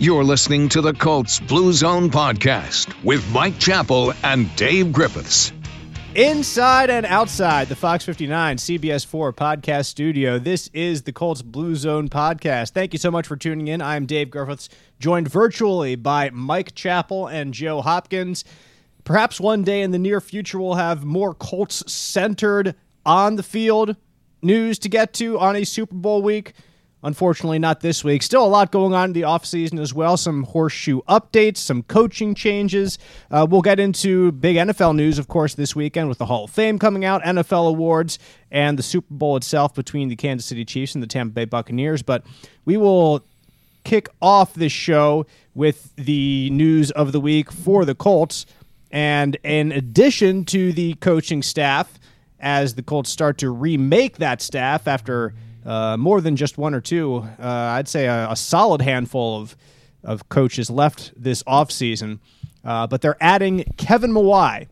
You're listening to the Colts Blue Zone podcast with Mike Chappell and Dave Griffiths. Inside and outside the Fox 59 CBS 4 podcast studio, this is the Colts Blue Zone podcast. Thank you so much for tuning in. I'm Dave Griffiths, joined virtually by Mike Chappell and Joe Hopkins. Perhaps one day in the near future, we'll have more Colts centered on the field news to get to on a Super Bowl week. Unfortunately, not this week. Still a lot going on in the offseason as well. Some horseshoe updates, some coaching changes. Uh, we'll get into big NFL news, of course, this weekend with the Hall of Fame coming out, NFL awards, and the Super Bowl itself between the Kansas City Chiefs and the Tampa Bay Buccaneers. But we will kick off this show with the news of the week for the Colts. And in addition to the coaching staff, as the Colts start to remake that staff after uh, more than just one or two, uh, I'd say a, a, solid handful of, of coaches left this offseason. Uh, but they're adding Kevin Mawae,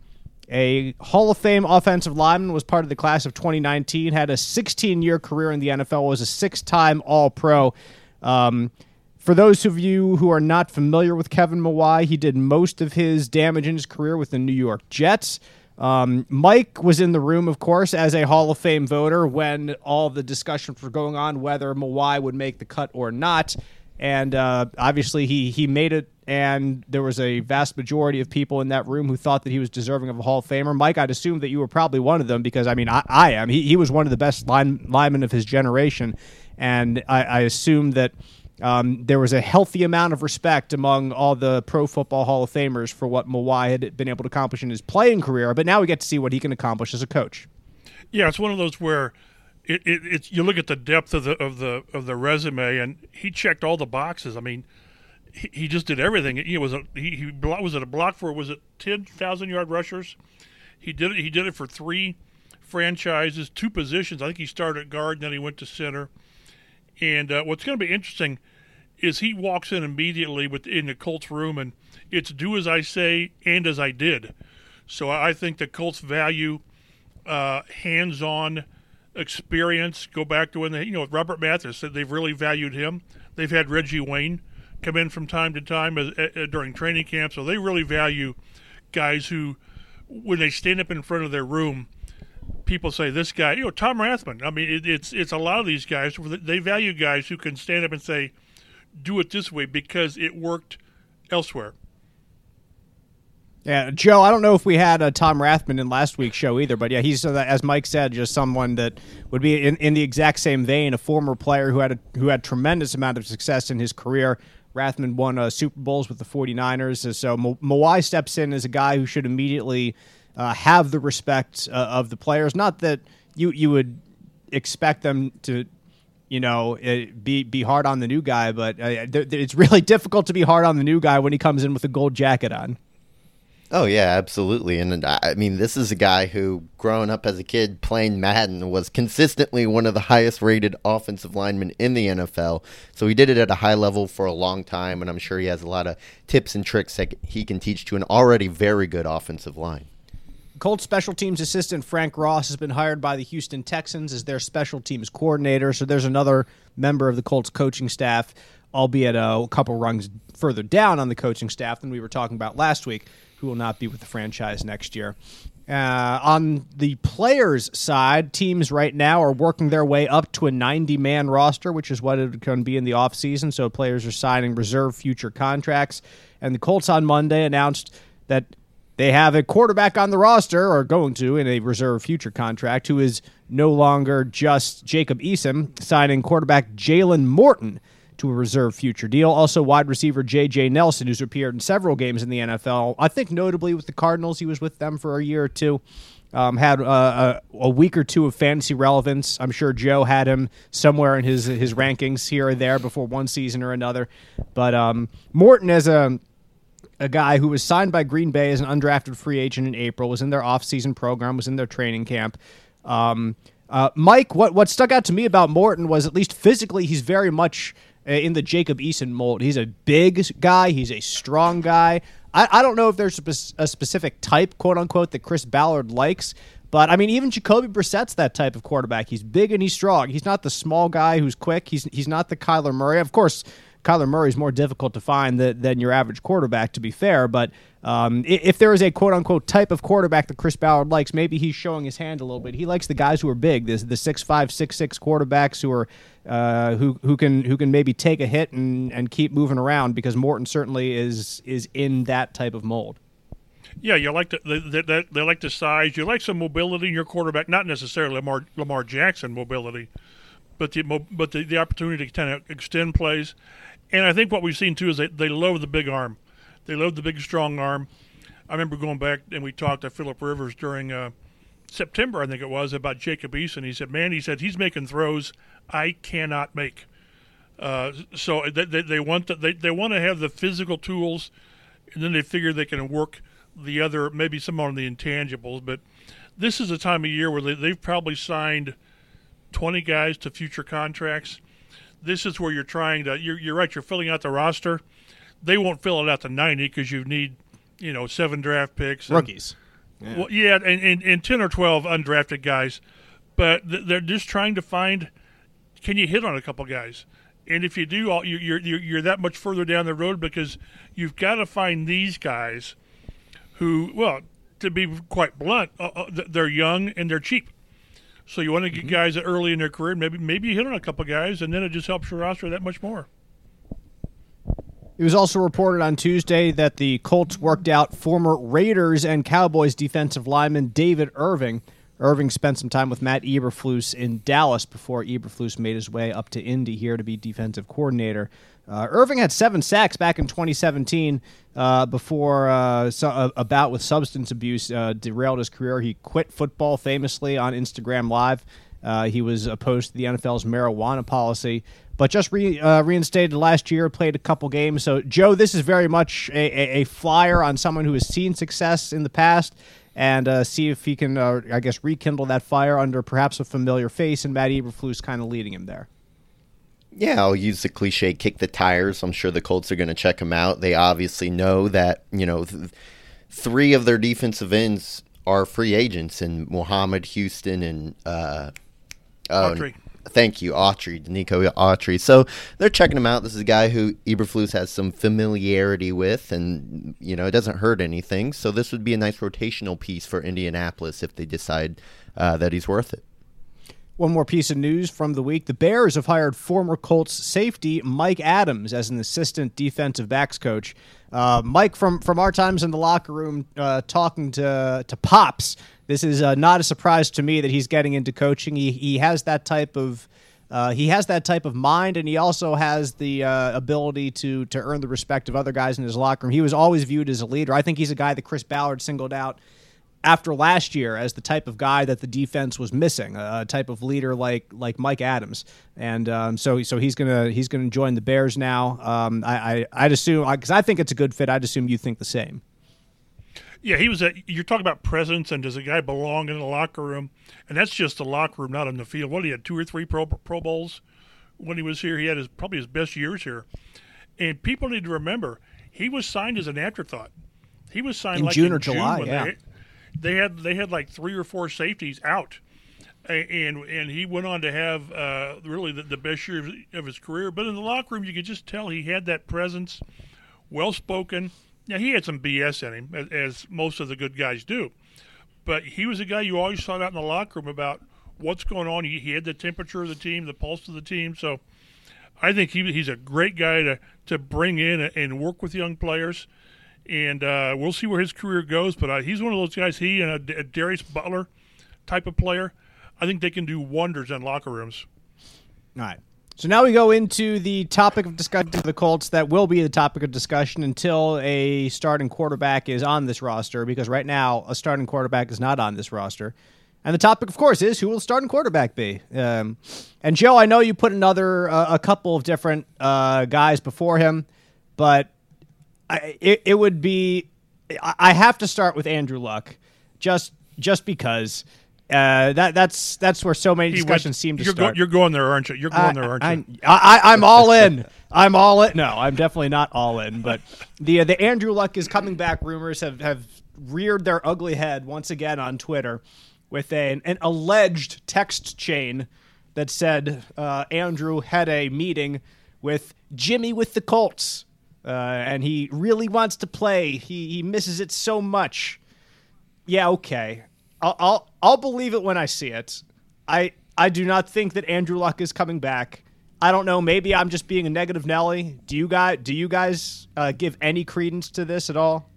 a Hall of Fame offensive lineman, was part of the class of 2019, had a 16 year career in the NFL, was a six time All Pro. Um, for those of you who are not familiar with Kevin Mawae, he did most of his damage in his career with the New York Jets. Um, Mike was in the room, of course, as a Hall of Fame voter when all the discussions were going on whether Mawae would make the cut or not. And uh, obviously, he he made it, and there was a vast majority of people in that room who thought that he was deserving of a Hall of Famer. Mike, I'd assume that you were probably one of them because I mean, I, I am. He he was one of the best line, linemen of his generation, and I, I assume that um, there was a healthy amount of respect among all the Pro Football Hall of Famers for what Mawae had been able to accomplish in his playing career, but now we get to see what he can accomplish as a coach. Yeah, it's one of those where it, it, it's you look at the depth of the of the of the resume, and he checked all the boxes. I mean, he, he just did everything. He was a he, he was it a block for was it ten thousand yard rushers? He did it. He did it for three franchises, two positions. I think he started at guard, and then he went to center. And uh, what's going to be interesting is he walks in immediately within the Colts room and it's do as I say and as I did. So I think the Colts value uh, hands-on experience. Go back to when they, you know, Robert Mathis said they've really valued him. They've had Reggie Wayne come in from time to time as, during training camp, so they really value guys who, when they stand up in front of their room, people say this guy, you know, Tom Rathman. I mean, it, it's it's a lot of these guys. They value guys who can stand up and say, do it this way because it worked elsewhere. Yeah, Joe, I don't know if we had uh, Tom Rathman in last week's show either, but yeah, he's uh, as Mike said, just someone that would be in, in the exact same vein, a former player who had a, who had tremendous amount of success in his career. Rathman won uh, Super Bowls with the 49ers, so Mawae steps in as a guy who should immediately uh, have the respect of the players. Not that you you would expect them to you know, be be hard on the new guy, but uh, it's really difficult to be hard on the new guy when he comes in with a gold jacket on. Oh yeah, absolutely. And I mean, this is a guy who, growing up as a kid playing Madden, was consistently one of the highest rated offensive linemen in the NFL. So he did it at a high level for a long time, and I'm sure he has a lot of tips and tricks that he can teach to an already very good offensive line. Colts special teams assistant Frank Ross has been hired by the Houston Texans as their special teams coordinator. So there's another member of the Colts coaching staff, albeit a couple rungs further down on the coaching staff than we were talking about last week, who will not be with the franchise next year. Uh, on the players' side, teams right now are working their way up to a 90 man roster, which is what it can be in the offseason. So players are signing reserve future contracts. And the Colts on Monday announced that they have a quarterback on the roster, or going to in a reserve future contract, who is no longer just Jacob Eason, signing quarterback Jalen Morton to a reserve future deal. Also, wide receiver J.J. Nelson, who's appeared in several games in the NFL. I think notably with the Cardinals, he was with them for a year or two. Um, had uh, a, a, week or two of fantasy relevance. I'm sure Joe had him somewhere in his his rankings here or there before one season or another. But um, Morton as a a guy who was signed by Green Bay as an undrafted free agent in April, was in their offseason program, was in their training camp. Um, uh, Mike, what, what stuck out to me about Morton was at least physically, he's very much uh, in the Jacob Eason mold. He's a big guy, he's a strong guy. I, I don't know if there's a, a specific type, quote unquote, that Chris Ballard likes, but I mean, even Jacoby Brissett's that type of quarterback. He's big and he's strong. He's not the small guy who's quick. He's he's not the Kyler Murray. Of course, Kyler Murray is more difficult to find than, than your average quarterback, to be fair. But um, if there is a quote unquote type of quarterback that Chris Ballard likes, maybe he's showing his hand a little bit. He likes the guys who are big, the the six five, six six quarterbacks who are uh, who who can who can maybe take a hit and, and keep moving around because Morton certainly is is in that type of mold. Yeah, you like the they, they, they like the size. You like some mobility in your quarterback, not necessarily Lamar Lamar Jackson mobility, but the but the, the opportunity to kind of extend plays. And I think what we've seen too is they, they love the big arm. They love the big strong arm. I remember going back and we talked to Philip Rivers during uh, September, I think it was, about Jacob Eason. He said, "Man, he said he's making throws I cannot make." Uh, so they, they, they want the, they they want to have the physical tools, and then they figure they can work the other maybe some on the intangibles. But this is a time of year where they, they've probably signed twenty guys to future contracts. This is where you're trying to. You're, you're right. You're filling out the roster. They won't fill it out to ninety because you need, you know, seven draft picks. And, Rookies. Yeah. Well, yeah, and, and, and ten or twelve undrafted guys, but they're just trying to find. Can you hit on a couple guys? And if you do, all you're, you're you're that much further down the road because you've got to find these guys, who, well, to be quite blunt, uh, uh, they're young and they're cheap. So you want to get mm-hmm. guys early in their career. Maybe maybe you hit on a couple guys, and then it just helps your roster that much more. It was also reported on Tuesday that the Colts worked out former Raiders and Cowboys defensive lineman David Irving. Irving spent some time with Matt Eberflus in Dallas before Eberflus made his way up to Indy here to be defensive coordinator. Uh, Irving had seven sacks back in 2017 uh, before uh, so, a, bout with substance abuse uh, derailed his career. He quit football famously on Instagram Live. Uh, he was opposed to the NFL's marijuana policy but just re, uh, reinstated last year, played a couple games. So, Joe, this is very much a, a, a flyer on someone who has seen success in the past and uh, see if he can, uh, I guess, rekindle that fire under perhaps a familiar face, and Matt Eberflus kind of leading him there. Yeah, I'll use the cliche kick the tires. I'm sure the Colts are going to check him out. They obviously know that, you know, th- three of their defensive ends are free agents, and Muhammad Houston and uh, oh, Autry. Thank you, Autry, Nico Autry. So they're checking him out. This is a guy who Eberflus has some familiarity with, and you know it doesn't hurt anything. So this would be a nice rotational piece for Indianapolis if they decide uh, that he's worth it. One more piece of news from the week: the Bears have hired former Colts safety Mike Adams as an assistant defensive backs coach. Uh, Mike, from from our times in the locker room, uh, talking to to pops this is uh, not a surprise to me that he's getting into coaching. He he has that type of uh, he has that type of mind, and he also has the uh, ability to to earn the respect of other guys in his locker room. He was always viewed as a leader. I think he's a guy that Chris Ballard singled out after last year as the type of guy that the defense was missing, a, type of leader like like Mike Adams. And um, so so he's gonna he's gonna join the Bears now. Um, I, I I'd assume because I think it's a good fit. I'd assume you think the same. Yeah, he was. A, you're talking about presence, and does a guy belong in the locker room? And that's just the locker room, not in the field. What he had two or three Pro Pro Bowls when he was here. He had his probably his best years here. And people need to remember he was signed as an afterthought. He was signed in like June in or July. Yeah, they, they, had they had like three or four safeties out, and and he went on to have uh, really the, the best year of his career. But in the locker room, you could just tell he had that presence, well spoken now he had some BS in him, as, as, most of the good guys do, but he was a guy you always sought out in the locker room about what's going on. He, he had the temperature of the team, the pulse of the team. So I think he, he's a great guy to to bring in and work with young players. And uh, we'll see where his career goes. But uh, he's one of those guys. He and a, Darius Butler type of player. I think they can do wonders in locker rooms. All right. So now we go into the topic of discussion for the Colts that will be the topic of discussion until a starting quarterback is on this roster, because right now a starting quarterback is not on this roster. And the topic, of course, is who will starting quarterback be? Um, and Joe, I know you put another uh, a couple of different uh, guys before him, but I, it, it would be I have to start with Andrew Luck, just just because uh, that that's that's where so many discussions went, seem to you're start. Go, you're going there, aren't you? You're going I, there, aren't you? I, I, I'm all in. I'm all in. No, I'm definitely not all in. But the uh, the Andrew Luck is coming back. Rumors have have reared their ugly head once again on Twitter with a, an, an alleged text chain that said uh, Andrew had a meeting with Jimmy with the Colts, uh, and he really wants to play. He he misses it so much. Yeah, okay. I'll I'll, I'll believe it when I see it. I I do not think that Andrew Luck is coming back. I don't know. Maybe I'm just being a negative Nelly. Do you guys do you guys uh, give any credence to this at all?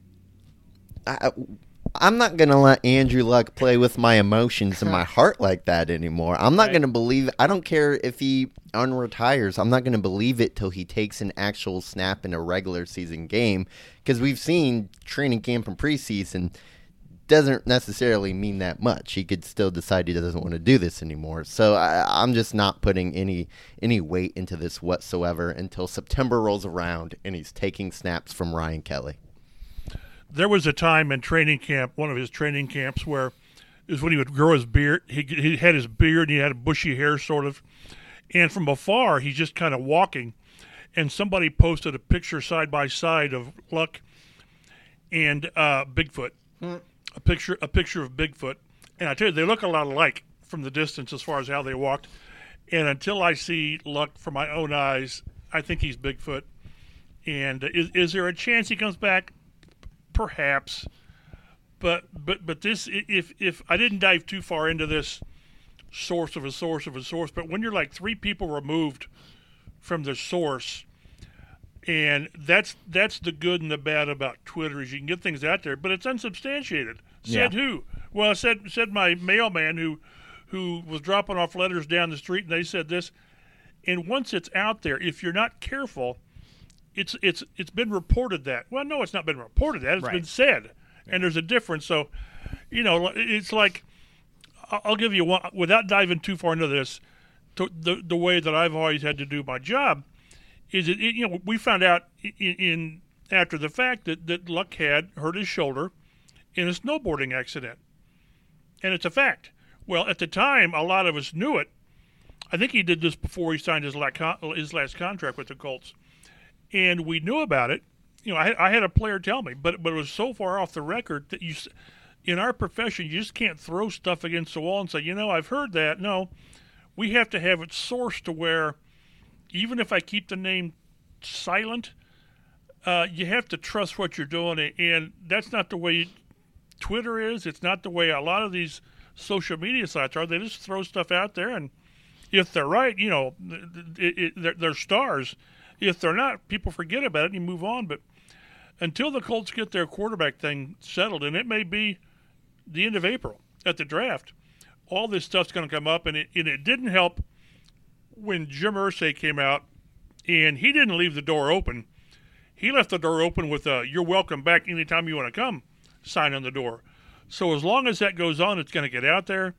I, I'm not gonna let Andrew Luck play with my emotions and my heart like that anymore. I'm not Right. gonna believe. I don't care if he unretires. I'm not gonna believe it till he takes an actual snap in a regular season game because we've seen training camp and preseason doesn't necessarily mean that much. He could still decide he doesn't want to do this anymore. So I, I'm just not putting any any weight into this whatsoever until September rolls around and he's taking snaps from Ryan Kelly. There was a time in training camp, one of his training camps, where is when he would grow his beard. He, he had his beard and he had bushy hair, sort of. And from afar, he's just kind of walking. And somebody posted a picture side by side of Luck and uh, Bigfoot. A picture, a picture of Bigfoot. And I tell you, they look a lot alike from the distance as far as how they walked. And until I see Luck from my own eyes, I think he's Bigfoot. And is, is there a chance he comes back? Perhaps but but but this if if i didn't dive too far into this source of a source of a source but when you're like three people removed from the source and that's that's the good and the bad about twitter is you can get things out there but it's unsubstantiated said Yeah. who well said said my mailman who who was dropping off letters down the street and they said this and once it's out there if you're not careful it's it's it's been reported that. Well, no, it's not been reported that. It's Right. been said, and there's a difference. So, you know, it's like I'll give you one without diving too far into this. To, the the way that I've always had to do my job is it, it you know we found out in, in after the fact that that Luck had hurt his shoulder in a snowboarding accident, and it's a fact. Well, at the time, a lot of us knew it. I think he did this before he signed his, la- con- his last contract with the Colts and we knew about it. You know, I, I had a player tell me, but but it was so far off the record that you, in our profession, you just can't throw stuff against the wall and say, you know, I've heard that. No, we have to have it sourced to where, even if I keep the name silent, uh, you have to trust what you're doing, and that's not the way Twitter is. It's not the way a lot of these social media sites are. They just throw stuff out there, and if they're right, you know, it, it, they're, they're stars. If they're not, people forget about it and you move on. But until the Colts get their quarterback thing settled, and it may be the end of April at the draft, all this stuff's going to come up. And it, and it didn't help when Jim Irsay came out, and he didn't leave the door open. He left the door open with a "You're welcome back anytime you want to come" sign on the door. So as long as that goes on, it's going to get out there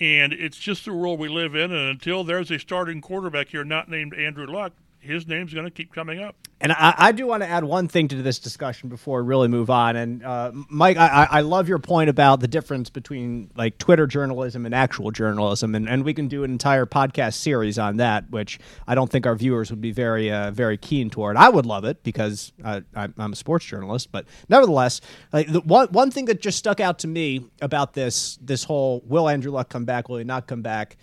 and it's just the world we live in. And until there's a starting quarterback here not named Andrew Luck, his name's going to keep coming up. And I, I do want to add one thing to this discussion before we really move on. And uh, Mike, I, I I love your point about the difference between like Twitter journalism and actual journalism, and, and we can do an entire podcast series on that, which I don't think our viewers would be very uh, very keen toward. I would love it because I'm, I'm a sports journalist, but nevertheless, like the one one thing that just stuck out to me about this this whole will Andrew Luck come back? Will he not come back?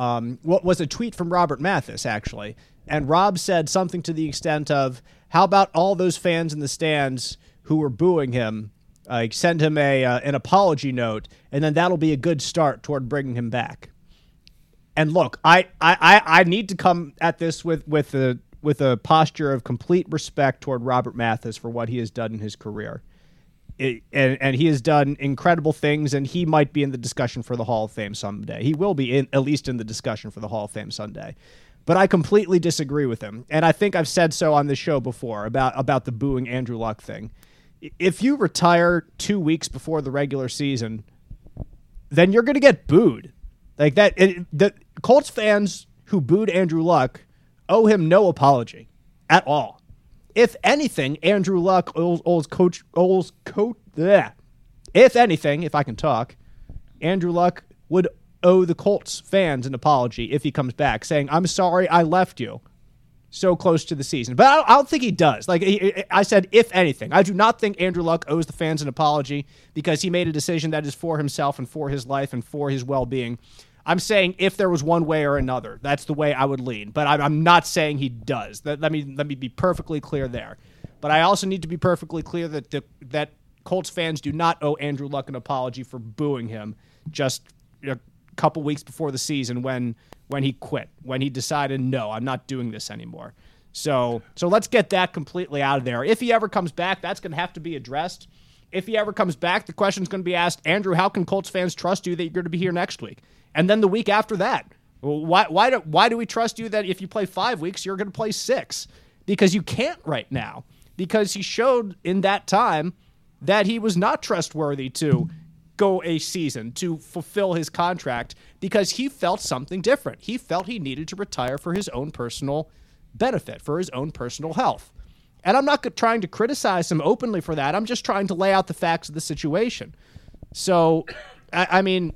um, what was a tweet from Robert Mathis actually, and Rob said something to the extent of, "How about all those fans in the stands who were booing him? Uh, send him a uh, an apology note, and then that'll be a good start toward bringing him back." And look, I I, I, need to come at this with with a with a posture of complete respect toward Robert Mathis for what he has done in his career it, and and he has done incredible things, and he might be in the discussion for the Hall of Fame someday. He will be in at least in the discussion for the Hall of Fame someday. But I completely disagree with him, and I think I've said so on this show before about about the booing Andrew Luck thing. If you retire two weeks before the regular season, then you're going to get booed. Like that, it, the Colts fans who booed Andrew Luck owe him no apology at all. If anything, Andrew Luck owes coach owes coach. Bleh. If anything, if I can talk, Andrew Luck would owe the Colts fans an apology if he comes back, saying, "I'm sorry, I left you." so close to the season. But I don't, I don't think he does. Like he, I said, if anything, I do not think Andrew Luck owes the fans an apology because he made a decision that is for himself and for his life and for his well being. I'm saying if there was one way or another, that's the way I would lean. But I'm, not saying he does. That, let me let me be perfectly clear there. But I also need to be perfectly clear that the, that Colts fans do not owe Andrew Luck an apology for booing him just couple weeks before the season when when he quit, when he decided no, I'm not doing this anymore. So so let's get that completely out of there. If he ever comes back, that's going to have to be addressed. If he ever comes back, the question's going to be asked, Andrew, how can Colts fans trust you that you're going to be here next week? And then the week after that, why why do, why do we trust you that if you play 5 weeks, you're going to play 6? Because you can't right now. Because he showed in that time that he was not trustworthy to go a season to fulfill his contract because he felt something different. He felt he needed to retire for his own personal benefit, for his own personal health. And I'm not trying to criticize him openly for that. I'm just trying to lay out the facts of the situation. So, I, I mean,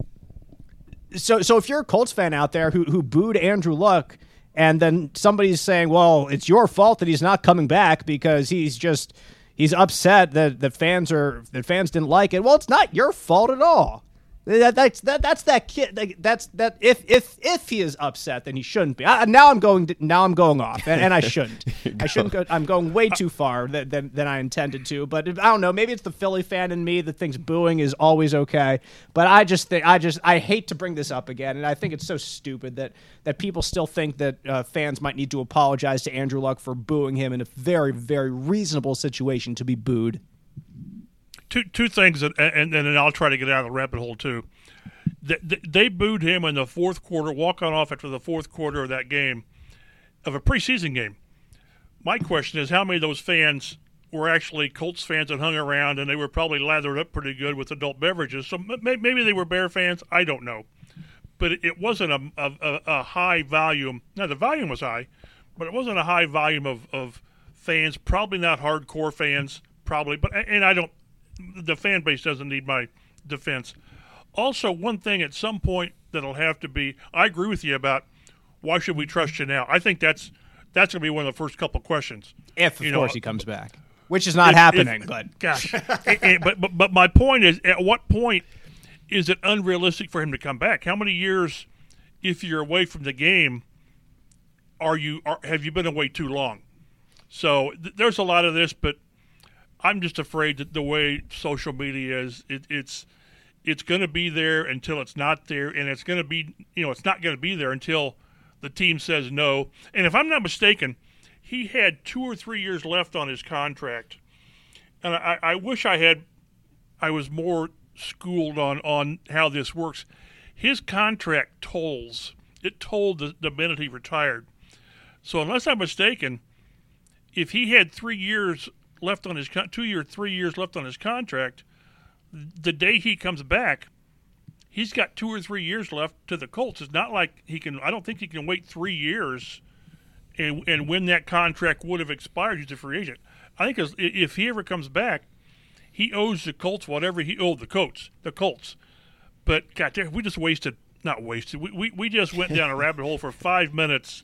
so so if you're a Colts fan out there who who booed Andrew Luck, and then somebody's saying, "Well, it's your fault that he's not coming back because he's just he's upset that that fans are that fans didn't like it." Well, it's not your fault at all. That, that's that that's that kid. That's that. If if if he is upset, then he shouldn't be. I, now I'm going. To, now I'm going off, and, and I shouldn't. I shouldn't. Go, I'm going way too far than, than, than I intended to. But if, I don't know. Maybe it's the Philly fan in me that thinks booing is always okay. But I just think I just I hate to bring this up again, and I think it's so stupid that that people still think that uh, fans might need to apologize to Andrew Luck for booing him in a very very reasonable situation to be booed two two things, and, and then I'll try to get out of the rabbit hole too. They, they booed him in the fourth quarter, walk on off after the fourth quarter of that game, of a preseason game. My question is, how many of those fans were actually Colts fans that hung around, and they were probably lathered up pretty good with adult beverages? So maybe they were Bear fans. I don't know, but it wasn't a, a, a high volume. Now the volume was high, but it wasn't a high volume of, of fans. Probably not hardcore fans. Probably, but and I don't the fan base doesn't need my defense. Also, one thing at some point that'll have to be I agree with you about why should we trust you now? I think that's that's going to be one of the first couple questions. If of you course know, he uh, comes back, which is not if, happening. If, but gosh, but, but but my point is, at what point is it unrealistic for him to come back? How many years, if you're away from the game, are you are, have you been away too long? So th- there's a lot of this, but I'm just afraid that the way social media is, it, it's it's going to be there until it's not there, and it's going to be you know it's not going to be there until the team says no. And if I'm not mistaken, he had two or three years left on his contract, and I, I wish I had I was more schooled on on how this works. His contract tolls. It told the, the minute he retired. So unless I'm mistaken, if he had three years left on his con- two year, three years left on his contract. The day he comes back, he's got two or three years left to the Colts. It's not like he can. I don't think he can wait three years, and and when that contract would have expired, he's a free agent. I think if he ever comes back, he owes the Colts whatever he owed the Colts. The Colts, but God, we just wasted. Not wasted. We, we, we just went down a rabbit hole for five minutes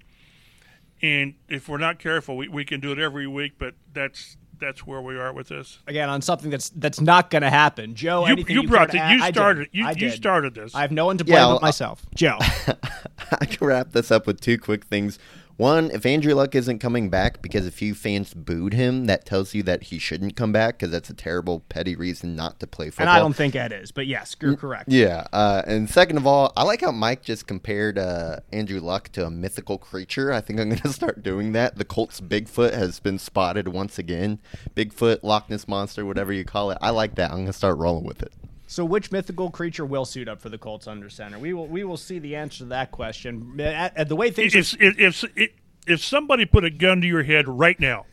and if we're not careful, we, we can do it every week. But that's that's where we are with this. Again, on something that's that's not going to happen. Joe, you, you, you brought it. You started. You, you started this. I have no one to blame yeah, but myself. Joe, I can wrap this up with two quick things. One, if Andrew Luck isn't coming back because a few fans booed him, that tells you that he shouldn't come back because that's a terrible, petty reason not to play football. And I don't think Ed is, but yes, you're correct. Yeah. Uh, and second of all, I like how Mike just compared uh, Andrew Luck to a mythical creature. I think I'm going to start doing that. The Colts Bigfoot has been spotted once again. Bigfoot, Loch Ness Monster, whatever you call it. I like that. I'm going to start rolling with it. So, which mythical creature will suit up for the Colts under center? We will we will see the answer to that question. The way things if, are... if, if if somebody put a gun to your head right now,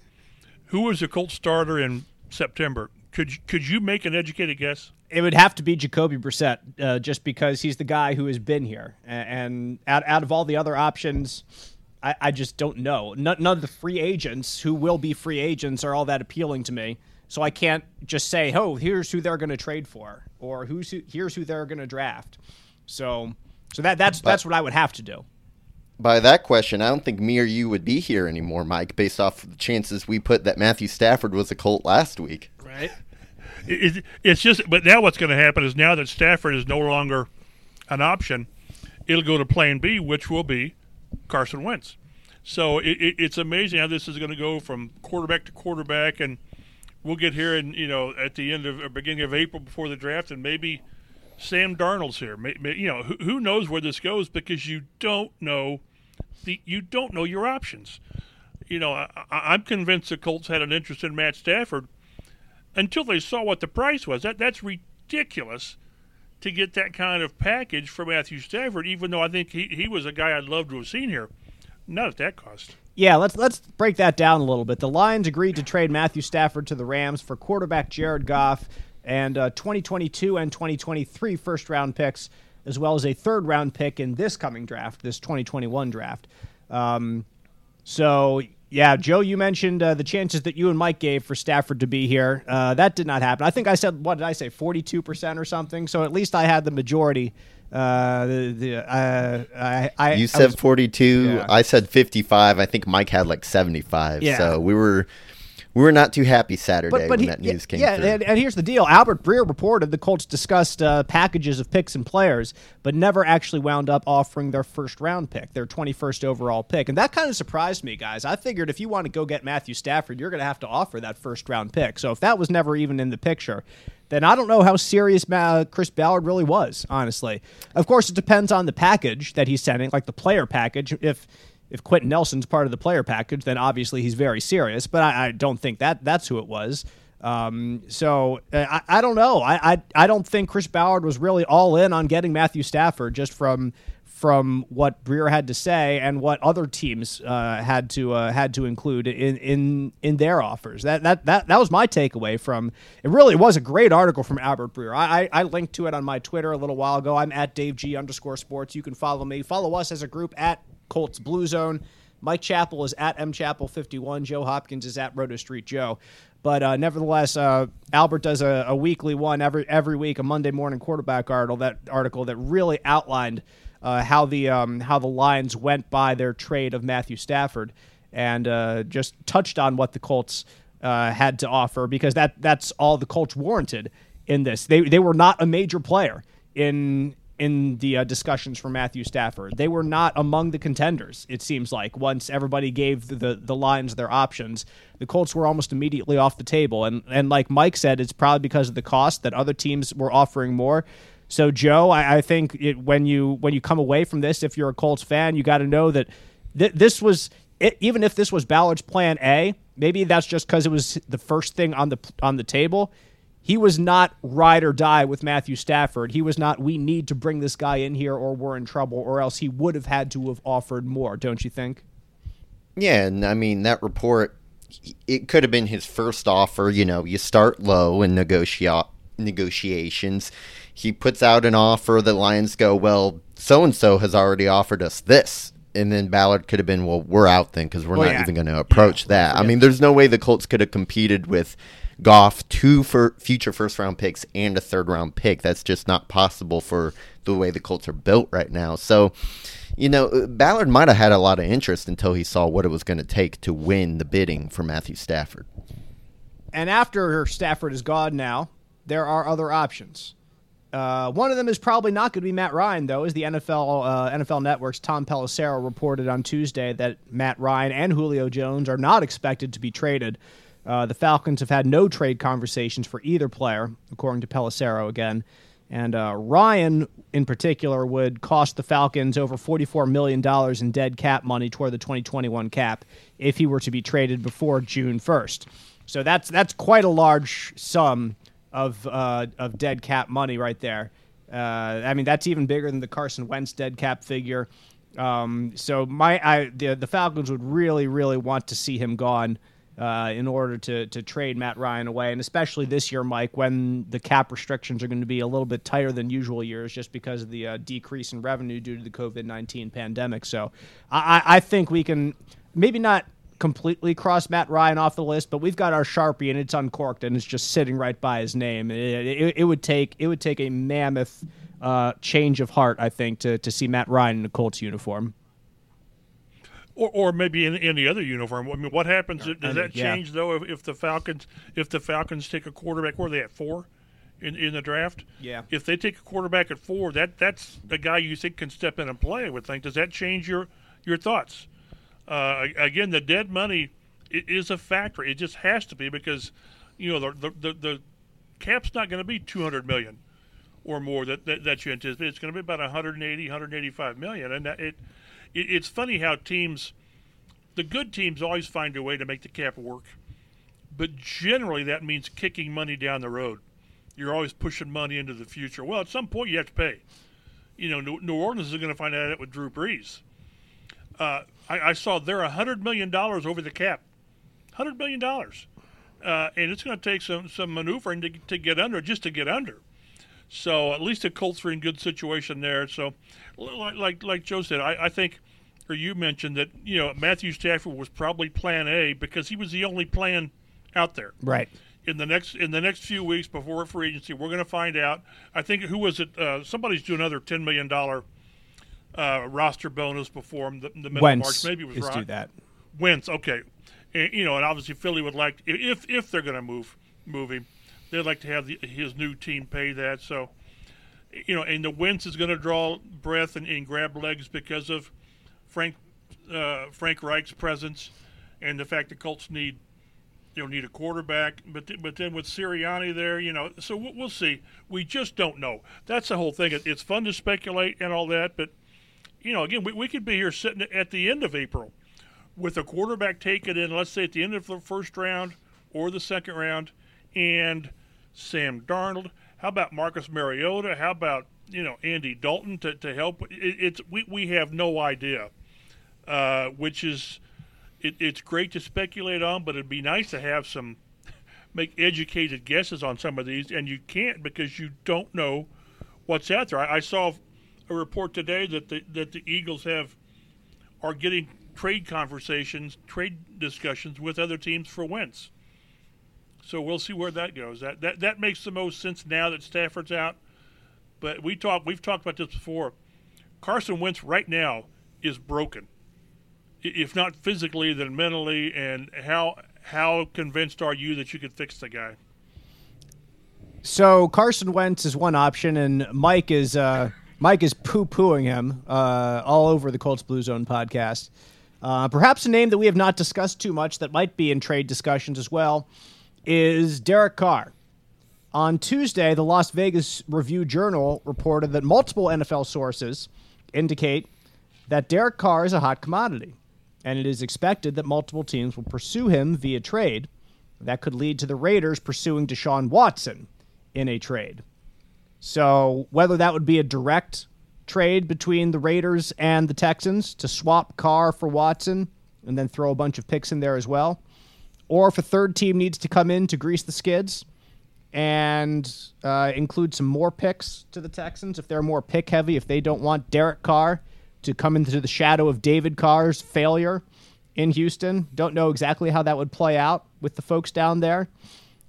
who was the Colts starter in September? Could could you make an educated guess? It would have to be Jacoby Brissett, uh, just because he's the guy who has been here, and, out out of all the other options. I, I just don't know. None, none of the free agents who will be free agents are all that appealing to me. So I can't just say, "Oh, here's who they're going to trade for," or "Who's who, here's who they're going to draft." So, so that that's but, that's what I would have to do. By that question, I don't think me or you would be here anymore, Mike, based off the chances we put that Matthew Stafford was a Colt last week. Right. It, it's just, but now what's going to happen is now that Stafford is no longer an option, it'll go to Plan B, which will be Carson Wentz. So it, it, it's amazing how this is going to go from quarterback to quarterback, and we'll get here and you know at the end of or beginning of April before the draft, and maybe Sam Darnold's here. You know who, who knows where this goes because you don't know the you don't know your options. You know I, I'm convinced the Colts had an interest in Matt Stafford until they saw what the price was. That that's ridiculous to get that kind of package for Matthew Stafford, even though I think he, he was a guy I'd love to have seen here. Not at that cost. Yeah, let's let's break that down a little bit. The Lions agreed to trade Matthew Stafford to the Rams for quarterback Jared Goff and uh, 2022 and 2023 first round picks, as well as a third round pick in this coming draft, this 2021 draft. Um, so yeah, Joe, you mentioned uh, the chances that you and Mike gave for Stafford to be here. Uh, that did not happen. I think I said what did I say, 42 percent or something. So at least I had the majority. Uh, the, the uh, I, I, you I said was- 42. Yeah. I said 55. I think Mike had like 75. Yeah. So we were we were not too happy Saturday But, but when he- that news came yeah, and, and here's the deal. Albert Breer reported the Colts discussed uh, packages of picks and players, but never actually wound up offering their first round pick, their 21st overall pick. And that kind of surprised me, guys. I figured if you want to go get Matthew Stafford, you're going to have to offer that first round pick. So if that was never even in the picture, then I don't know how serious Chris Ballard really was, honestly. Of course, it depends on the package that he's sending, like the player package. If if Quenton Nelson's part of the player package, then obviously he's very serious. But I, I don't think that that's who it was. Um, so uh, I, I don't know. I, I I don't think Chris Ballard was really all in on getting Matthew Stafford just from from what Breer had to say and what other teams uh, had to uh, had to include in, in in their offers. That that that that was my takeaway from. It really was a great article from Albert Breer. I, I I linked to it on my Twitter a little while ago. I'm at Dave G underscore Sports. You can follow me. Follow us as a group at Colts Blue Zone. Mike Chappell is at mchappell51. Joe Hopkins is at Roto Street Joe. But uh, nevertheless, uh, Albert does a, a weekly one every every week, a Monday morning quarterback article that article that really outlined uh, how the um, how the Lions went by their trade of Matthew Stafford and uh, just touched on what the Colts uh, had to offer because that that's all the Colts warranted in this. They they were not a major player in in the uh, discussions for Matthew Stafford. They were not among the contenders. It seems like once everybody gave the the Lions their options, the Colts were almost immediately off the table. And and like Mike said, it's probably because of the cost that other teams were offering more. So Joe, I, I think it, when you when you come away from this, if you're a Colts fan, you got to know that th- this was it, even if this was Ballard's plan A. Maybe that's just because it was the first thing on the on the table. He was not ride or die with Matthew Stafford. He was not. We need to bring this guy in here, or we're in trouble, or else he would have had to have offered more. Don't you think? Yeah, and I mean that report. It could have been his first offer. You know, you start low in negotia- negotiations. He puts out an offer. The Lions go, well, so and so has already offered us this, and then Ballard could have been, well, we're out then because we're Well, not yeah. even going to approach that. I mean, there's no way the Colts could have competed with Goff, two for future first round picks and a third round pick. That's just not possible for the way the Colts are built right now. So, you know, uh, Ballard might have had a lot of interest until he saw what it was going to take to win the bidding for Matthew Stafford. And after Stafford is gone now, there are other options. Uh, one of them is probably not going to be Matt Ryan, though, as the NFL uh, NFL Network's Tom Pelissero reported on Tuesday that Matt Ryan and Julio Jones are not expected to be traded. Uh, the Falcons have had no trade conversations for either player, according to Pelissero again. And uh, Ryan, in particular, would cost the Falcons over $44 million in dead cap money toward the 2021 cap if he were to be traded before June 1st. So that's that's quite a large sum of uh, of dead cap money right there. Uh, I mean, that's even bigger than the Carson Wentz dead cap figure. Um, so my I, the the Falcons would really really want to see him gone uh, in order to to trade Matt Ryan away, and especially this year, Mike, when the cap restrictions are going to be a little bit tighter than usual years, just because of the uh, decrease in revenue due to the COVID nineteen pandemic. So I, I I think we can maybe not completely cross Matt Ryan off the list, but we've got our sharpie and it's uncorked and it's just sitting right by his name. It, it, it would take it would take a mammoth uh, change of heart, I think, to to see Matt Ryan in a Colts uniform. or, or maybe in any other uniform. I mean, what happens? Does that yeah. change though if, if the Falcons if the Falcons take a quarterback? Where are they at four in in the draft. Yeah. If they take a quarterback at four, that that's the guy you think can step in and play. I would think. Does that change your your thoughts? Uh, again, the dead money is a factor. It just has to be because you know the the the, cap's not going to be 200 million or more that, that, that you anticipate. It's going to be about 180, 185 million, and that it, it it's funny how teams, the good teams, always find a way to make the cap work, but generally that means kicking money down the road. You're always pushing money into the future. Well, at some point you have to pay. You know, New, Orleans is going to find out with Drew Brees. Uh, I, I, saw they're hundred million dollars over the cap, hundred million dollars, uh, and it's going to take some some maneuvering to to get under, just to get under. So at least the Colts are in good situation there. So, like like, like Joe said, I, I think, or you mentioned that you know Matthew Stafford was probably Plan A because he was the only plan out there. Right. In the next in the next few weeks before free agency, we're going to find out. I think who was it? Uh, somebody's doing another ten million dollar uh, roster bonus before the, the middle Wentz of March. Maybe it was is do that. Wentz, okay. And, you know, and obviously Philly would like if if they're going to move move him they'd like to have the, his new team pay that. So, you know, and the Wentz is going to draw breath and, and, grab legs because of Frank uh, Frank Reich's presence and the fact the Colts need you know need a quarterback. But th- but then with Sirianni there, you know, so we'll, we'll see. We just don't know. That's the whole thing. It, it's fun to speculate and all that, but you know, again, we, we could be here sitting at the end of April with a quarterback taken in, let's say at the end of the first round or the second round, and Sam Darnold? How about Marcus Mariota? How about you know Andy Dalton to, to help? It, it's we, we have no idea, uh, which is it, it's great to speculate on, but it'd be nice to have some make educated guesses on some of these, and you can't because you don't know what's out there. I, I saw a report today that the that the Eagles have are getting trade conversations, trade discussions with other teams for Wentz. So we'll see where that goes. That that that makes the most sense now that Stafford's out. But we talk we've talked about this before. Carson Wentz right now is broken. If not physically, then mentally. And how how convinced are you that you could fix the guy? So Carson Wentz is one option, and Mike is uh, Mike is poo pooing him uh, all over the Colts Blue Zone podcast. Uh, perhaps a name that we have not discussed too much that might be in trade discussions as well is Derek Carr. On Tuesday, the Las Vegas Review Journal reported that multiple NFL sources indicate that Derek Carr is a hot commodity, and it is expected that multiple teams will pursue him via trade. That could lead to the Raiders pursuing Deshaun Watson in a trade. So, whether that would be a direct trade between the Raiders and the Texans to swap Carr for Watson and then throw a bunch of picks in there as well, or if a third team needs to come in to grease the skids and uh, include some more picks to the Texans, if they're more pick heavy, if they don't want Derek Carr to come into the shadow of David Carr's failure in Houston. Don't know exactly how that would play out with the folks down there.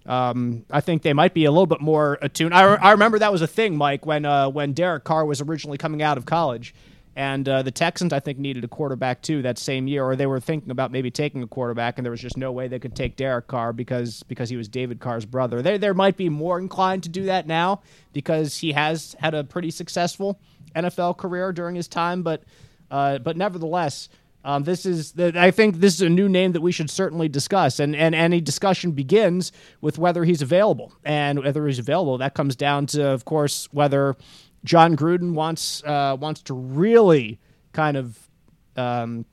Um, I think they might be a little bit more attuned. I, I remember that was a thing, Mike, when uh, when Derek Carr was originally coming out of college and uh, the Texans, I think, needed a quarterback too that same year, or they were thinking about maybe taking a quarterback, and there was just no way they could take Derek Carr because because he was David Carr's brother. They there might be more inclined to do that now because he has had a pretty successful NFL career during his time, but uh, but nevertheless. Um, this is I think this is a new name that we should certainly discuss, and, and any discussion begins with whether he's available, and whether he's available. That comes down to, of course, whether Jon Gruden wants uh, wants to really kind of um,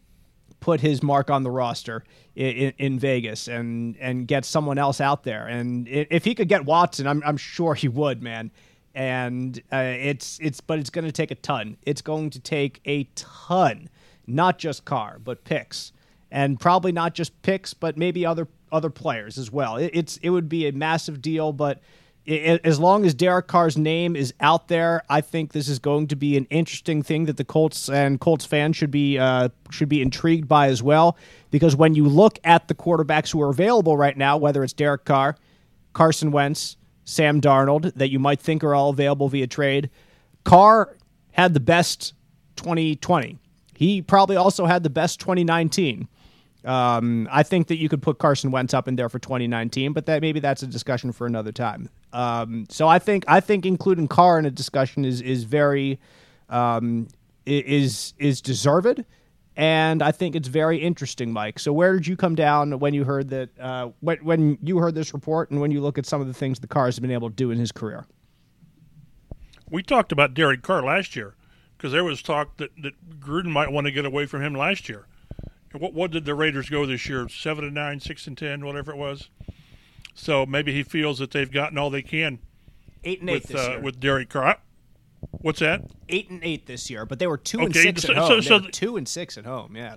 put his mark on the roster in, in, Vegas and and get someone else out there. And if he could get Watson, I'm I'm sure he would, man. And uh, it's it's but it's going to take a ton. It's going to take a ton, not just Carr, but picks, and probably not just picks, but maybe other other players as well. It, it's it would be a massive deal, but as long as Derek Carr's name is out there, I think this is going to be an interesting thing that the Colts and Colts fans should be uh, should be intrigued by as well. Because when you look at the quarterbacks who are available right now, whether it's Derek Carr, Carson Wentz, Sam Darnold, that you might think are all available via trade, Carr had the best 2020. He probably also had the best 2019. Um, I think that you could put Carson Wentz up in there for 2019, but that maybe that's a discussion for another time. Um, so I think I think including Carr in a discussion is is very um, is is deserved, and I think it's very interesting, Mike. So where did you come down when you heard that uh, when when you heard this report and when you look at some of the things the Carrs has been able to do in his career? We talked about Derek Carr last year because there was talk that, that Gruden might want to get away from him last year. What what did the Raiders go this year? Seven and nine, six and ten, whatever it was. So maybe he feels that they've gotten all they can eight and eight with this uh, year. with Derek Carr. What's that? eight and eight this year, but they were two and six so- at home. so- They so were two and six at home. Yeah.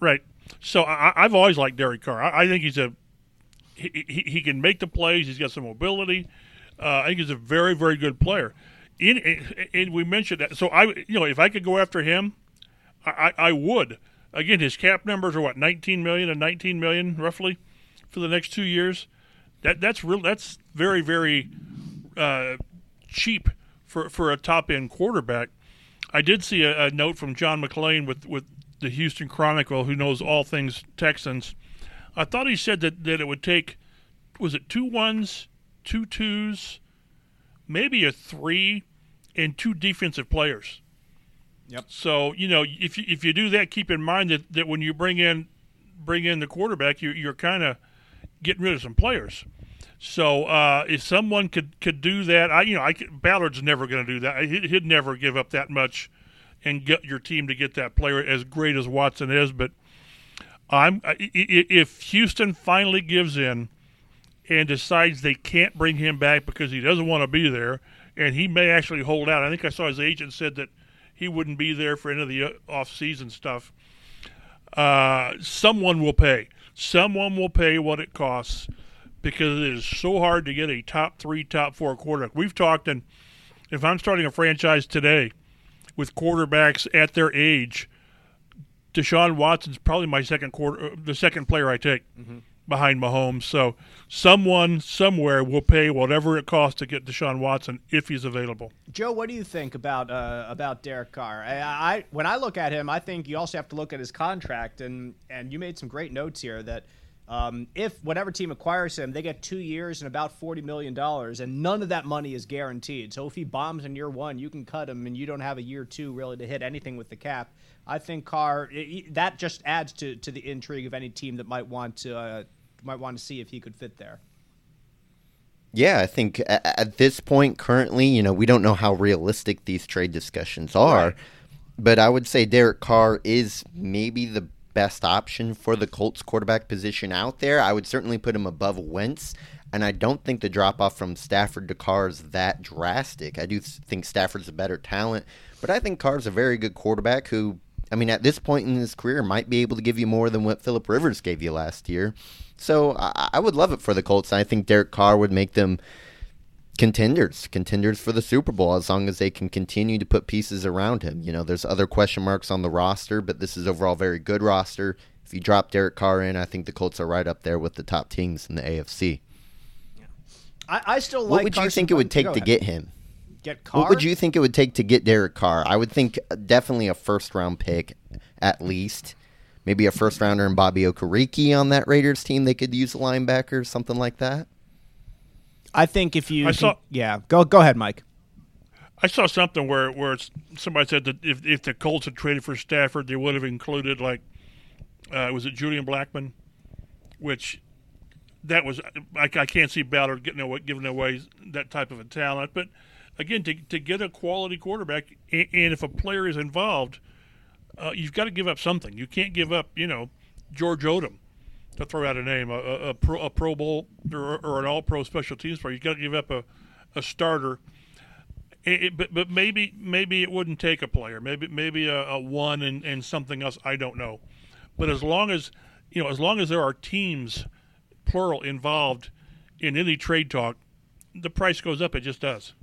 Right. So I, I've always liked Derek Carr. I, I think he's a he, he, he can make the plays. He's got some mobility. Uh, I think he's a very very good player. And we mentioned that. So I you know if I could go after him, I, I would. Again, his cap numbers are what 19 million and 19 million roughly for the next two years. That that's real. That's very very uh, cheap for for a top end quarterback. I did see a, a note from John McClain with with the Houston Chronicle, who knows all things Texans. I thought he said that, that it would take was it two ones, two twos, maybe a three, and two defensive players. Yep. So you know if you, if you do that, keep in mind that, that when you bring in bring in the quarterback, you, you're kind of getting rid of some players. So uh, if someone could, could do that, I you know I could, Ballard's never going to do that. He'd, he'd never give up that much and get your team to get that player as great as Watson is. But I'm if Houston finally gives in and decides they can't bring him back because he doesn't want to be there, and he may actually hold out. I think I saw his agent said that he wouldn't be there for any of the uh, off-season stuff. Uh, someone will pay. Someone will pay what it costs because it is so hard to get a top three, top four quarterback. We've talked, and if I'm starting a franchise today with quarterbacks at their age, Deshaun Watson's probably my second quarter, uh, the second player I take behind Mahomes. So someone somewhere will pay whatever it costs to get Deshaun Watson if he's available. Joe, what do you think about uh, about Derek Carr? I, I when I look at him, I think you also have to look at his contract, and and you made some great notes here that. Um, if whatever team acquires him, they get two years and about forty million dollars, and none of that money is guaranteed. So if he bombs in year one, you can cut him, and you don't have a year two really to hit anything with the cap. I think Carr i- i- that just adds to, to the intrigue of any team that might want to uh, might want to see if he could fit there. Yeah, I think at this point, currently, you know, we don't know how realistic these trade discussions are, Right. but I would say Derek Carr is maybe the best option for the Colts quarterback position out there. I would certainly put him above Wentz, and I don't think the drop off from Stafford to Carr is that drastic. I do think Stafford's a better talent, but I think Carr's a very good quarterback who, I mean, at this point in his career, might be able to give you more than what Philip Rivers gave you last year. So I, I would love it for the Colts. I think Derek Carr would make them contenders, contenders for the Super Bowl as long as they can continue to put pieces around him. You know, there's other question marks on the roster, but this is overall very good roster. If you drop Derek Carr in, I think the Colts are right up there with the top teams in the AFC. I, I still like. What would you think it would take to ahead. get him? get Carr? What would you think it would take to get Derek Carr? I would think definitely a first round pick at least. Maybe a first rounder and Bobby Okereke on that Raiders team. They could use a linebacker, something like that. I think if you, I can- saw- yeah, go go ahead, Mike. I saw something where where it's, somebody said that if if the Colts had traded for Stafford, they would have included like uh, was it Julian Blackmon, which that was I, I can't see Ballard getting away giving away that type of a talent. But again, to to get a quality quarterback, and, and if a player is involved, uh, you've got to give up something. You can't give up, you know, George Odum. To throw out a name, a, a, a pro, a Pro Bowl or, or an All Pro special teams player, you've got to give up a, a starter it, it- but but maybe maybe it wouldn't take a player. Maybe maybe a, a one and, and something else. I don't know. But as long as you know, as long as there are teams, plural, involved in any trade talk, the price goes up. It just does.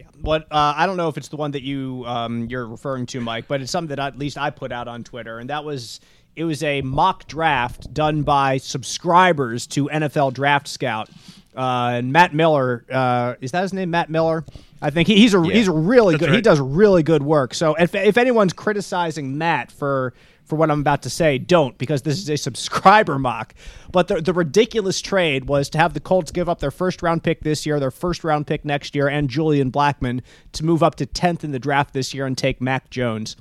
Yeah. What uh, I don't know if it's the one that you um, you're referring to, Mike, but it's something that at least I put out on Twitter, and that was it was a mock draft done by subscribers to NFL Draft Scout, Uh, and Matt Miller, uh, is that his name? Matt Miller. I think he, he's a Yeah. he's a really good. He does really good work. So if if anyone's criticizing Matt for for what I'm about to say, don't because this is a subscriber mock. But the the ridiculous trade was to have the Colts give up their first round pick this year, their first round pick next year, and Julian Blackmon to move up to tenth in the draft this year and take Mac Jones.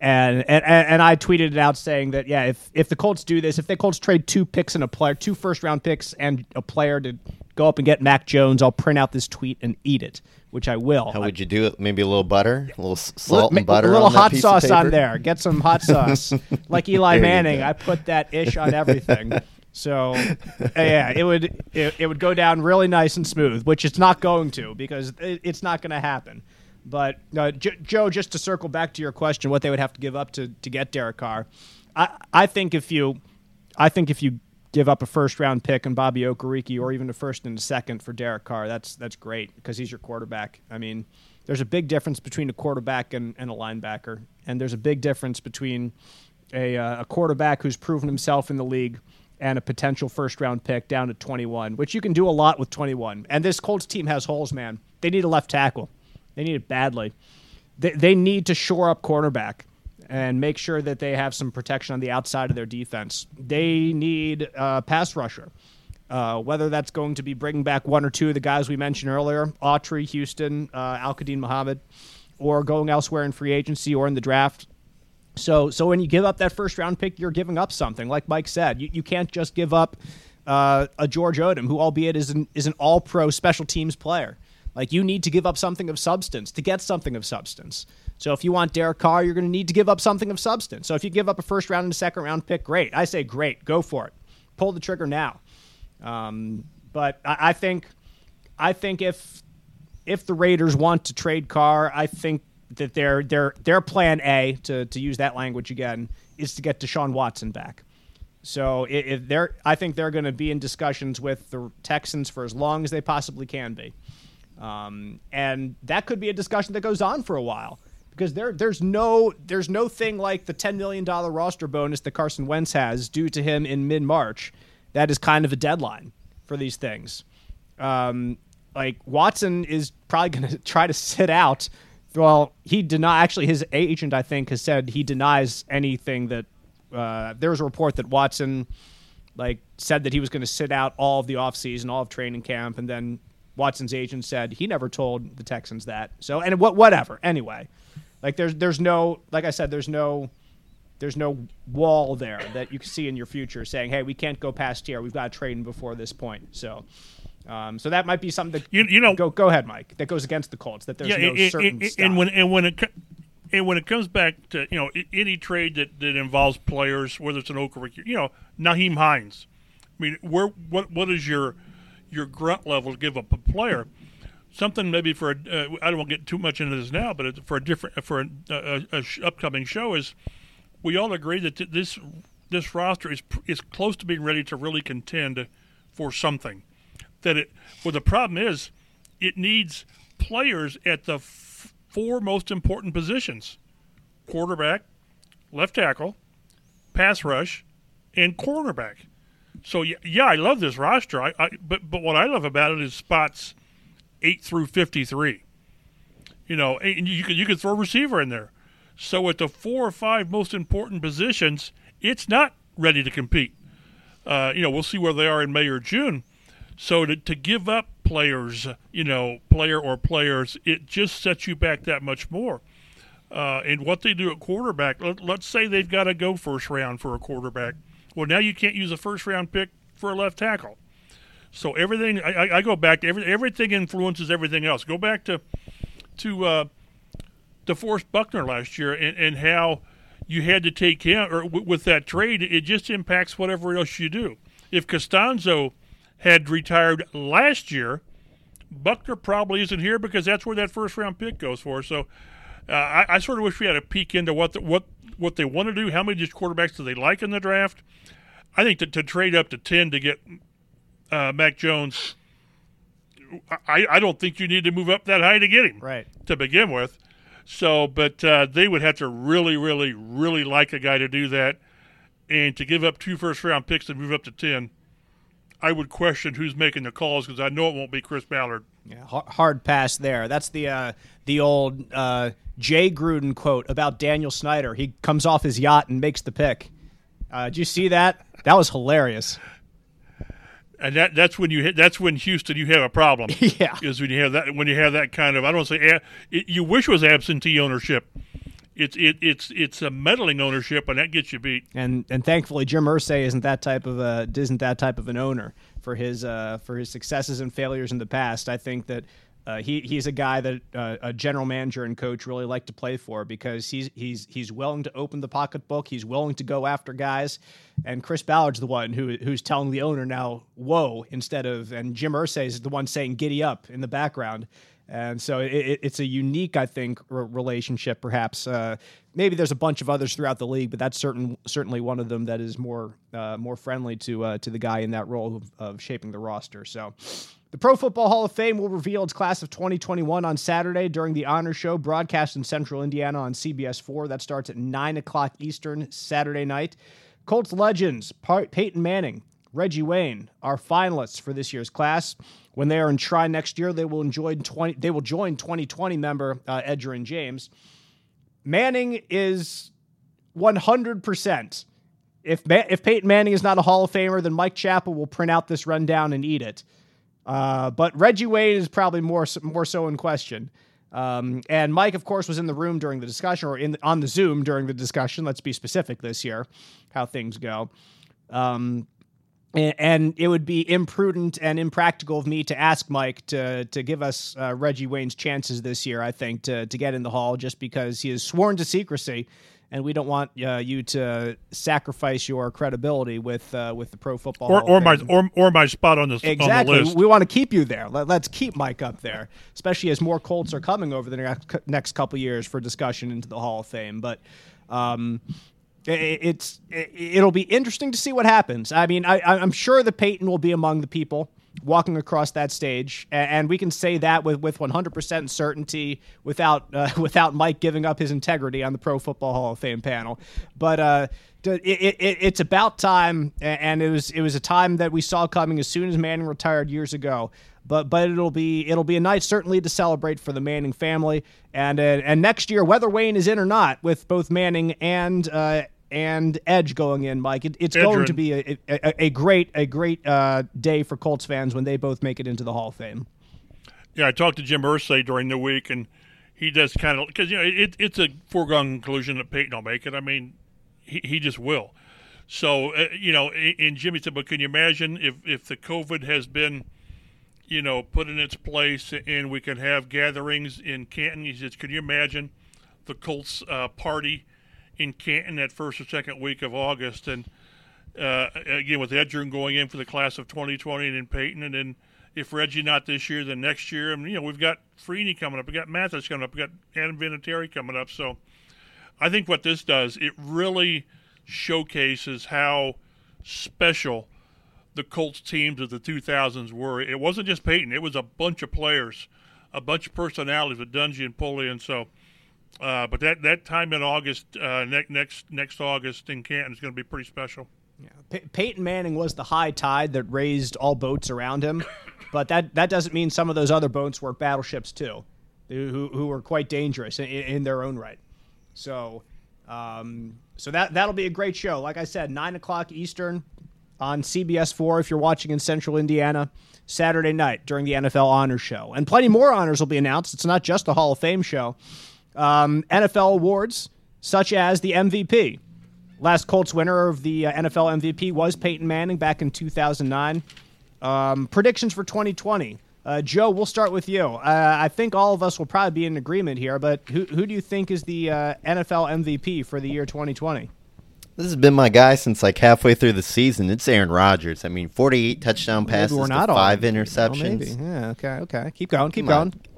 And, and and I tweeted it out saying that yeah, if if the Colts do this, if the Colts trade two picks and a player, two first round picks and a player to go up and get Mac Jones, I'll print out this tweet and eat it, which I will. How would you do it? Maybe a little butter, a little salt and butter, a little hot sauce on there. Get some hot sauce, like Eli Manning. I put that ish on everything. So uh, yeah, it would it, it would go down really nice and smooth, which it's not going to because it, it's not going to happen. But uh, J- Joe, just to circle back to your question, what they would have to give up to, to get Derek Carr, I I think if you, I think if you give up a first round pick and Bobby Okereke or even a first and a second for Derek Carr, that's that's great because he's your quarterback. I mean, there's a big difference between a quarterback and, and a linebacker, and there's a big difference between a, uh, a quarterback who's proven himself in the league and a potential first round pick down to 21, which you can do a lot with 21. And this Colts team has holes, man. They need a left tackle. They need it badly. They, they need to shore up cornerback and make sure that they have some protection on the outside of their defense. They need a pass rusher. Uh, whether that's going to be bringing back one or two of the guys we mentioned earlier, Autry, Houston, uh, Al-Quadin Muhammad, or going elsewhere in free agency or in the draft. So, so when you give up that first round pick, you're giving up something. Like Mike said, you, you can't just give up uh, a George Odum, who albeit is an is an All Pro special teams player. Like you need to give up something of substance to get something of substance. So if you want Derek Carr, you're going to need to give up something of substance. So if you give up a first round and a second round pick, great. I say great, go for it. Pull the trigger now. Um, but I, I think, I think if if the Raiders want to trade Carr, I think that their their their plan A to to use that language again is to get Deshaun Watson back. So if, they're, I think they're going to be in discussions with the Texans for as long as they possibly can be, um, and that could be a discussion that goes on for a while because there there's no there's no thing like the ten million dollar roster bonus that Carson Wentz has due to him in mid March. That is kind of a deadline for these things. Um, like Watson is probably going to try to sit out. Well, he did not actually his agent I think has said he denies anything that uh, there was a report that Watson like said that he was going to sit out all of the offseason, all of training camp, and then Watson's agent said he never told the Texans that. So and what whatever. Anyway, like there's there's no like I said there's no there's no wall there that you can see in your future saying, "Hey, we can't go past here. We've got to trade before this point." So, um, so that might be something that You, you know, go go ahead, Mike. That goes against the Colts. That there's yeah, no certain and, style. and when and when it and when it comes back to you know any trade that, that involves players, whether it's an Okereke, you know, Nyheim Hines. I mean, where what what is your your grunt level to give up a player? Something maybe for uh, I don't want to get too much into this now, but for a different for an a, upcoming show is we all agree that th- this this roster is is close to being ready to really contend for something. That it well the problem is it needs players at the f- four most important positions: quarterback, left tackle, pass rush, and cornerback. So yeah, yeah I love this roster. I, I but but what I love about it is spots eight through fifty three. You know, and you could you could throw a receiver in there. So at the four or five most important positions, it's not ready to compete. Uh, you know, we'll see where they are in May or June. So to, to give up players, you know, player or players, it just sets you back that much more. Uh, and what they do at quarterback, let, let's say they've got to go first round for a quarterback. Well, now you can't use a first round pick for a left tackle. So everything, I, I- go back to every, everything influences everything else. Go back to to uh, DeForest Buckner last year and, and how you had to take him, or w- with that trade, it just impacts whatever else you do. If Castonzo had retired last year, Buckner probably isn't here because that's where that first round pick goes for. So uh, I, I sort of wish we had a peek into what the, what what they want to do. How many just quarterbacks do they like in the draft? I think that to trade up to ten to get uh, Mac Jones, I, I don't think you need to move up that high to get him right. to begin with. So, but uh, they would have to really, really, really like a guy to do that, and to give up two first round picks and move up to ten. I would question who's making the calls because I know it won't be Chris Ballard. Yeah, hard pass there. That's the uh, the old uh, Jay Gruden quote about Daniel Snyder. He comes off his yacht and makes the pick. Uh, did you see that? That was hilarious. And that that's when you hit. That's when Houston you have a problem. yeah, is when you have that when you have that kind of I don't say it, you wish it was absentee ownership it's it, it's it's a meddling ownership, and that gets you beat. And and thankfully, Jim Irsay isn't that type of a isn't that type of an owner for his uh, for his successes and failures in the past. I think that. Uh, he he's a guy that uh, a general manager and coach really like to play for because he's he's he's willing to open the pocketbook. He's willing to go after guys, and Chris Ballard's the one who who's telling the owner now, "Whoa!" instead of and Jim Irsay is the one saying "Giddy up" in the background. And so it, it's a unique, I think, relationship. Perhaps uh, maybe there's a bunch of others throughout the league, but that's certain certainly one of them that is more uh, more friendly to uh, to the guy in that role of, of, shaping the roster. So. The Pro Football Hall of Fame will reveal its class of 2021 on Saturday during the Honor Show, broadcast in Central Indiana on CBS 4. That starts at 9 o'clock Eastern Saturday night. Colts legends Peyton Manning, Reggie Wayne are finalists for this year's class. When they are in try next year, they will enjoy 20, they will join 2020 member uh, Edgerrin James. Manning is 100%. If Ma- if Peyton Manning is not a Hall of Famer, then Mike Chappell will print out this rundown and eat it. Uh, but Reggie Wayne is probably more more so in question. Um, and Mike, of course, was in the room during the discussion, or in on the Zoom during the discussion. Let's be specific this year, how things go. Um, and it would be imprudent and impractical of me to ask Mike to to give us uh, Reggie Wayne's chances this year. I think to to get in the hall just because he is sworn to secrecy, and we don't want uh, you to sacrifice your credibility with uh, with the Pro Football or, or my or, or my spot on, the exactly. On the we want to keep you there. Let, us keep Mike up there, especially as more Colts are coming over the next next couple years for discussion into the Hall of Fame. But um, it's it'll be interesting to see what happens. I mean, I, I'm sure that Peyton will be among the people walking across that stage, and we can say that with with 100% certainty without uh, without Mike giving up his integrity on the Pro Football Hall of Fame panel. But uh, it, it, it's about time, and it was it was a time that we saw coming as soon as Manning retired years ago. But but it'll be it'll be a night certainly to celebrate for the Manning family, and uh, and next year whether Wayne is in or not, with both Manning and uh, and Edge going in, Mike. It, it's going to be a, a, a, great a great uh, day for Colts fans when they both make it into the Hall of Fame. Yeah, I talked to Jim Irsay during the week, and he does kind of because you know it, it's a foregone conclusion that Peyton will make it. I mean, he, he just will. So uh, you know, and Jimmy said, but can you imagine if if the COVID has been you know put in its place and we can have gatherings in Canton? He says, can you imagine the Colts uh, party? In Canton that first or second week of August, and uh, again with Edgerrin going in for the class of 2020, and then Peyton, and then if Reggie not this year, then next year. And you know we've got Freeney coming up, We've got Mathis coming up, We've got Adam Vinatieri coming up. So I think what this does, it really showcases how special the Colts teams of the 2000s were. It wasn't just Peyton; it was a bunch of players, a bunch of personalities with Dungy and Pulley, and so uh, but that, that time in August, uh, ne- next next August in Canton is going to be pretty special. Yeah. P- Peyton Manning was the high tide that raised all boats around him, but that, that doesn't mean some of those other boats were battleships too, who, who were quite dangerous in, in their own right. So, um, so that that'll be a great show. Like I said, nine o'clock Eastern on CBS four if you're watching in Central Indiana. Saturday night during the NFL Honors Show, and plenty more honors will be announced. It's not just the Hall of Fame show um, NFL awards such as the MVP. Last Colts winner of the uh, NFL MVP was Peyton Manning back in 2009. Um, predictions for 2020. Uh, Joe, we'll start with you. Uh, I think all of us will probably be in agreement here, but who, who do you think is the uh, NFL MVP for the year 2020? This has been my guy since like halfway through the season. It's Aaron Rodgers. I mean, 48 touchdown passes, maybe not five interceptions. Well, yeah, okay, okay. Keep going, keep Come going. On.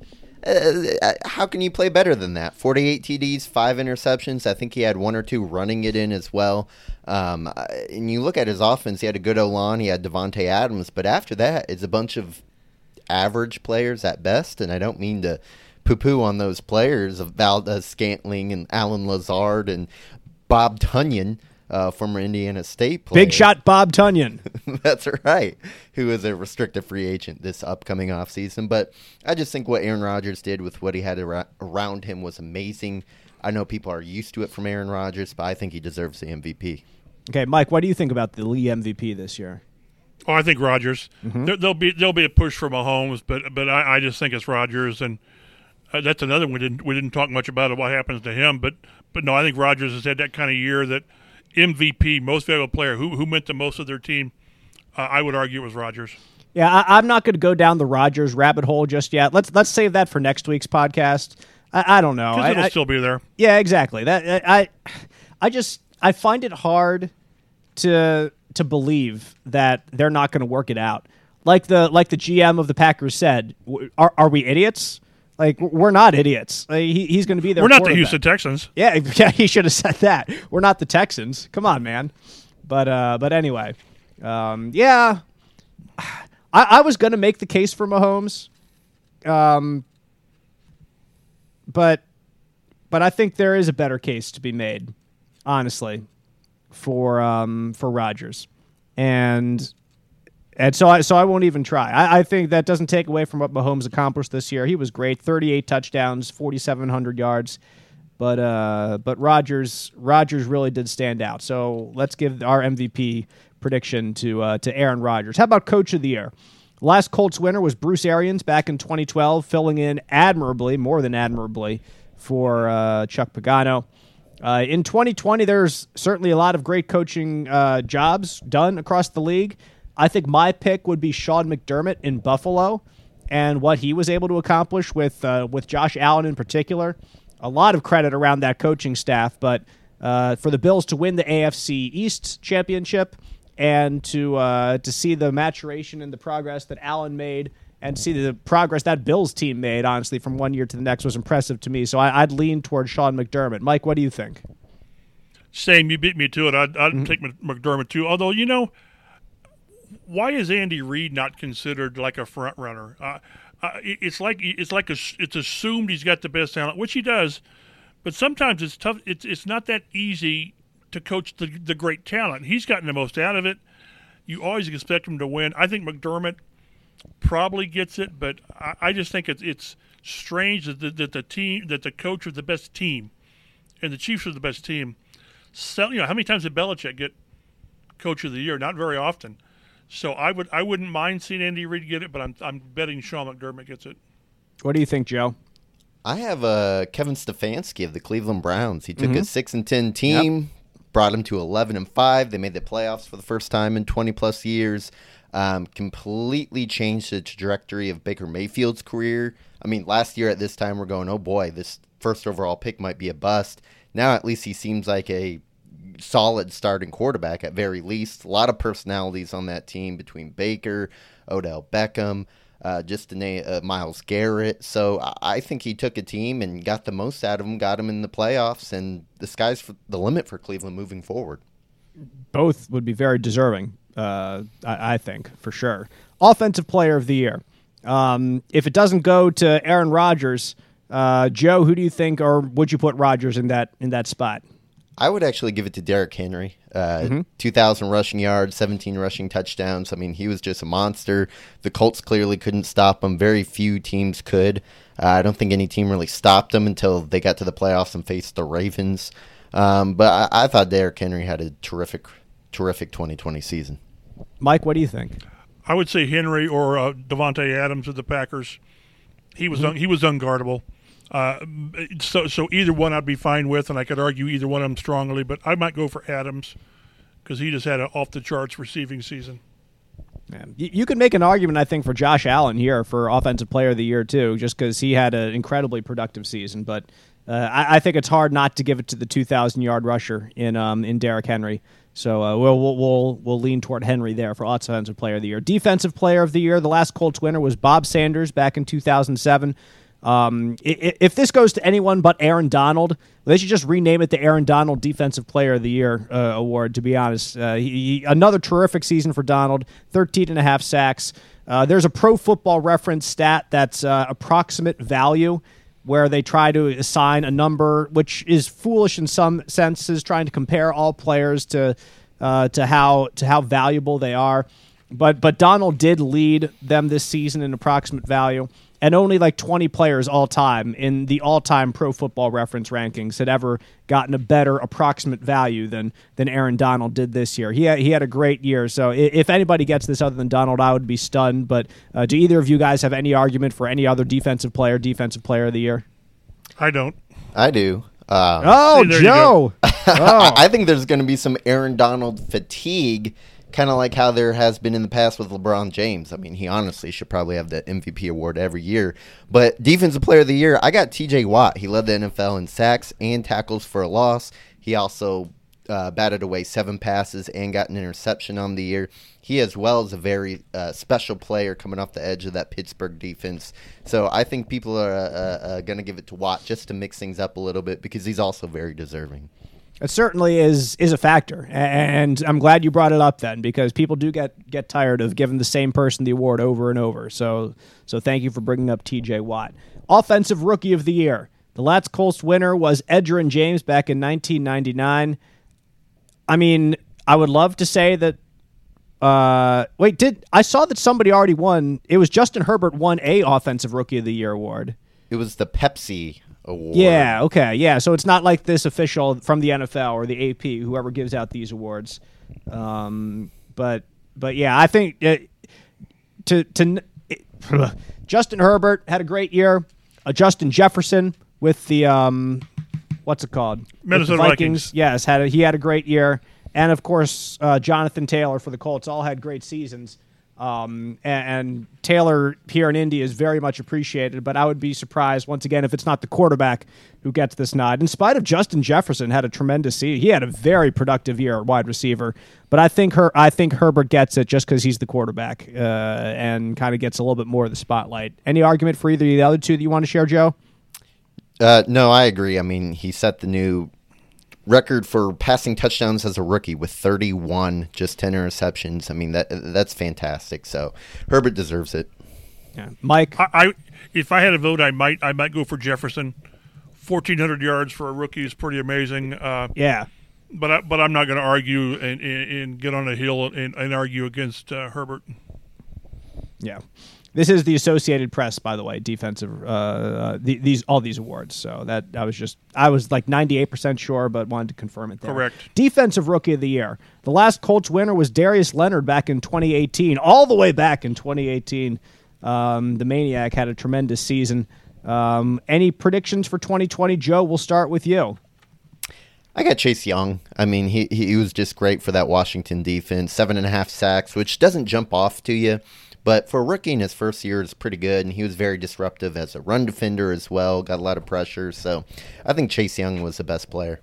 Uh, how can you play better than that? 48 TDs, five interceptions. I think he had one or two running it in as well. Um, uh, and you look at his offense, he had a good O he had Davante Adams, but after that, it's a bunch of average players at best. And I don't mean to poo poo on those players of Valdes Scantling and Allen Lazard and Bob Tonyan. Uh, former Indiana State player. Big shot Bob Tonyan. That's right. Who is a restricted free agent this upcoming offseason. But I just think what Aaron Rodgers did with what he had ar- around him was amazing. I know people are used to it from Aaron Rodgers, but I think he deserves the MVP. Okay, Mike, what do you think about the league MVP this year? Oh, I think Rodgers. There, will be there'll be a push for Mahomes, but but I, I just think it's Rodgers, and uh, that's another one we didn't we didn't talk much about it, what happens to him. But but no, I think Rodgers has had that kind of year that MVP, most valuable player, who who meant the most of their team. Uh, I would argue it was Rodgers. Yeah, I, I'm not going to go down the Rodgers rabbit hole just yet. Let's let's save that for next week's podcast. I, I don't know. I- it'll I- still be there. Yeah, exactly. That I, I just I find it hard to to believe that they're not going to work it out. Like the like the GM of the Packers said, are are we idiots? Like we're not idiots. Like, he, he's going to be there. We're not the Houston Texans. Yeah, yeah, he should have said that. We're not the Texans. Come on, man. But uh, but anyway, um, yeah, I, I was gonna make the case for Mahomes, um, but but I think there is a better case to be made, honestly, for um, for Rodgers, and and so I so I won't even try. I, I think that doesn't take away from what Mahomes accomplished this year. He was great, thirty eight touchdowns, forty seven hundred yards. But uh, but Rodgers Rodgers really did stand out. So let's give our MVP prediction to uh, to Aaron Rodgers. How about Coach of the Year? Last Colts winner was Bruce Arians back in 2012, filling in admirably, more than admirably, for uh, Chuck Pagano. Uh, in 2020, there's certainly a lot of great coaching uh, jobs done across the league. I think my pick would be Sean McDermott in Buffalo and what he was able to accomplish with uh, with Josh Allen in particular. A lot of credit around that coaching staff, but uh, for the Bills to win the AFC East championship and to uh, to see the maturation and the progress that Allen made and see the progress that Bills team made, honestly, from one year to the next was impressive to me. So I, I'd lean toward Sean McDermott. Mike, what do you think? Same, you beat me to it. I'd, I'd Mm-hmm. take McDermott too. Although you know, why is Andy Reid not considered like a front runner? Uh, uh, it's like it's like a, it's assumed he's got the best talent, which he does. But sometimes it's tough. It's it's not that easy to coach the the great talent. He's gotten the most out of it. You always expect him to win. I think McDermott probably gets it, but I, I just think it's it's strange that the, that the team that the coach of the best team and the Chiefs are the best team. Sell, you know, how many times did Belichick get Coach of the Year? Not very often. So I would I wouldn't mind seeing Andy Reid get it, but I'm I'm betting Sean McDermott gets it. What do you think, Joe? I have uh, Kevin Stefanski of the Cleveland Browns. He took a six and ten team, brought him to eleven and five. They made the playoffs for the first time in twenty plus years. Um, completely changed the trajectory of Baker Mayfield's career. I mean, last year at this time we're going, oh boy, this first overall pick might be a bust. Now at least he seems like a solid starting quarterback at very least. A lot of personalities on that team between Baker, Odell Beckham, uh, just to name uh, Myles Garrett. So I- I think he took a team and got the most out of them, got them in the playoffs, and the sky's the limit for Cleveland moving forward. both would be very deserving. Uh, I, I think for sure. Offensive Player of the Year. Um, if it doesn't go to Aaron Rodgers, uh, Joe, who do you think, or would you put Rodgers in that in that spot? I would actually give it to Derrick Henry. Uh, 2,000 rushing yards, 17 rushing touchdowns. I mean, he was just a monster. The Colts clearly couldn't stop him. Very few teams could. Uh, I don't think any team really stopped him until they got to the playoffs and faced the Ravens. Um, but I, I thought Derrick Henry had a terrific, terrific 2020 season. Mike, what do you think? I would say Henry or uh, Davante Adams of the Packers. He was un- he was unguardable. Uh, so so either one I'd be fine with, and I could argue either one of them strongly. But I might go for Adams because he just had an off the charts receiving season. You, you could make an argument, I think, for Josh Allen here for Offensive Player of the Year too, just because he had an incredibly productive season. But uh, I, I think it's hard not to give it to the 2,000 yard rusher in um, in Derrick Henry. So uh, we'll, we'll we'll we'll lean toward Henry there for Offensive Player of the Year. Defensive Player of the Year, the last Colts winner was Bob Sanders back in 2007. Um, if this goes to anyone but Aaron Donald, they should just rename it the Aaron Donald Defensive Player of the Year uh, award. To be honest, uh, he- another terrific season for Donald, 13 and a half sacks. Uh, there's a Pro Football Reference stat that's uh, approximate value where they try to assign a number, which is foolish in some senses, trying to compare all players to uh, to how to how valuable they are. But but Donald did lead them this season in approximate value and only like 20 players all time in the all time pro football reference rankings had ever gotten a better approximate value than than Aaron Donald did this year. He had, he had a great year. So if anybody gets this other than Donald, I would be stunned. But uh, do either of you guys have any argument for any other defensive player, defensive player of the year? I don't. I do. Um, oh, See, Joe. oh. I think there's going to be some Aaron Donald fatigue, kind of like how there has been in the past with LeBron James. I mean, he honestly should probably have the MVP award every year. But Defensive Player of the Year, I got TJ Watt. He led the NFL in sacks and tackles for a loss. He also uh, batted away seven passes and got an interception on the year. He, as well, is a very uh, special player coming off the edge of that Pittsburgh defense. So I think people are uh, uh, going to give it to Watt just to mix things up a little bit because he's also very deserving. It certainly is is a factor, and I'm glad you brought it up then because people do get get tired of giving the same person the award over and over. So so thank you for bringing up T.J. Watt, offensive rookie of the year. The Lats Colts winner was Edgerrin James back in 1999. I mean, I would love to say that. Uh, wait, did I saw that somebody already won? It was Justin Herbert won a offensive rookie of the year award. It was the Pepsi award. Yeah, okay, yeah. So it's not like this official from the NFL or the AP, whoever gives out these awards. Um, but but yeah, I think uh, to to it, Justin Herbert had a great year. Uh, Justin Jefferson with the um, what's it called? With the Minnesota Vikings. Yes, had a, he had a great year, and of course uh, Jonathan Taylor for the Colts all had great seasons. Um, and, and Taylor here in Indy is very much appreciated, but I would be surprised once again if it's not the quarterback who gets this nod. In spite of Justin Jefferson had a tremendous season, he had a very productive year at wide receiver. But I think her, I think Herbert gets it just because he's the quarterback uh, and kind of gets a little bit more of the spotlight. Any argument for either of the other two that you want to share, Joe? Uh, no, I agree. I mean, he set the new record for passing touchdowns as a rookie with 31, just 10 interceptions. I mean, that that's fantastic. So Herbert deserves it. Yeah. Mike, I, I if I had a vote, I might I might go for Jefferson. Fourteen hundred yards for a rookie is pretty amazing. Uh, yeah. but I, but I'm not going to argue and, and, and get on a hill and, and argue against uh, Herbert. Yeah. This is the Associated Press, by the way, defensive. Uh, uh, the, these all these awards. So that I was just I was like ninety eight percent sure, but wanted to confirm it there. Correct. Defensive Rookie of the Year. The last Colts winner was Darius Leonard back in 2018. All the way back in 2018, um, the Maniac had a tremendous season. Um, any predictions for 2020, Joe? We'll start with you. I got Chase Young. I mean, he he was just great for that Washington defense. Seven and a half sacks, which doesn't jump off to you, but for a rookie in his first year, is pretty good. And he was very disruptive as a run defender as well. Got a lot of pressure. So I think Chase Young was the best player.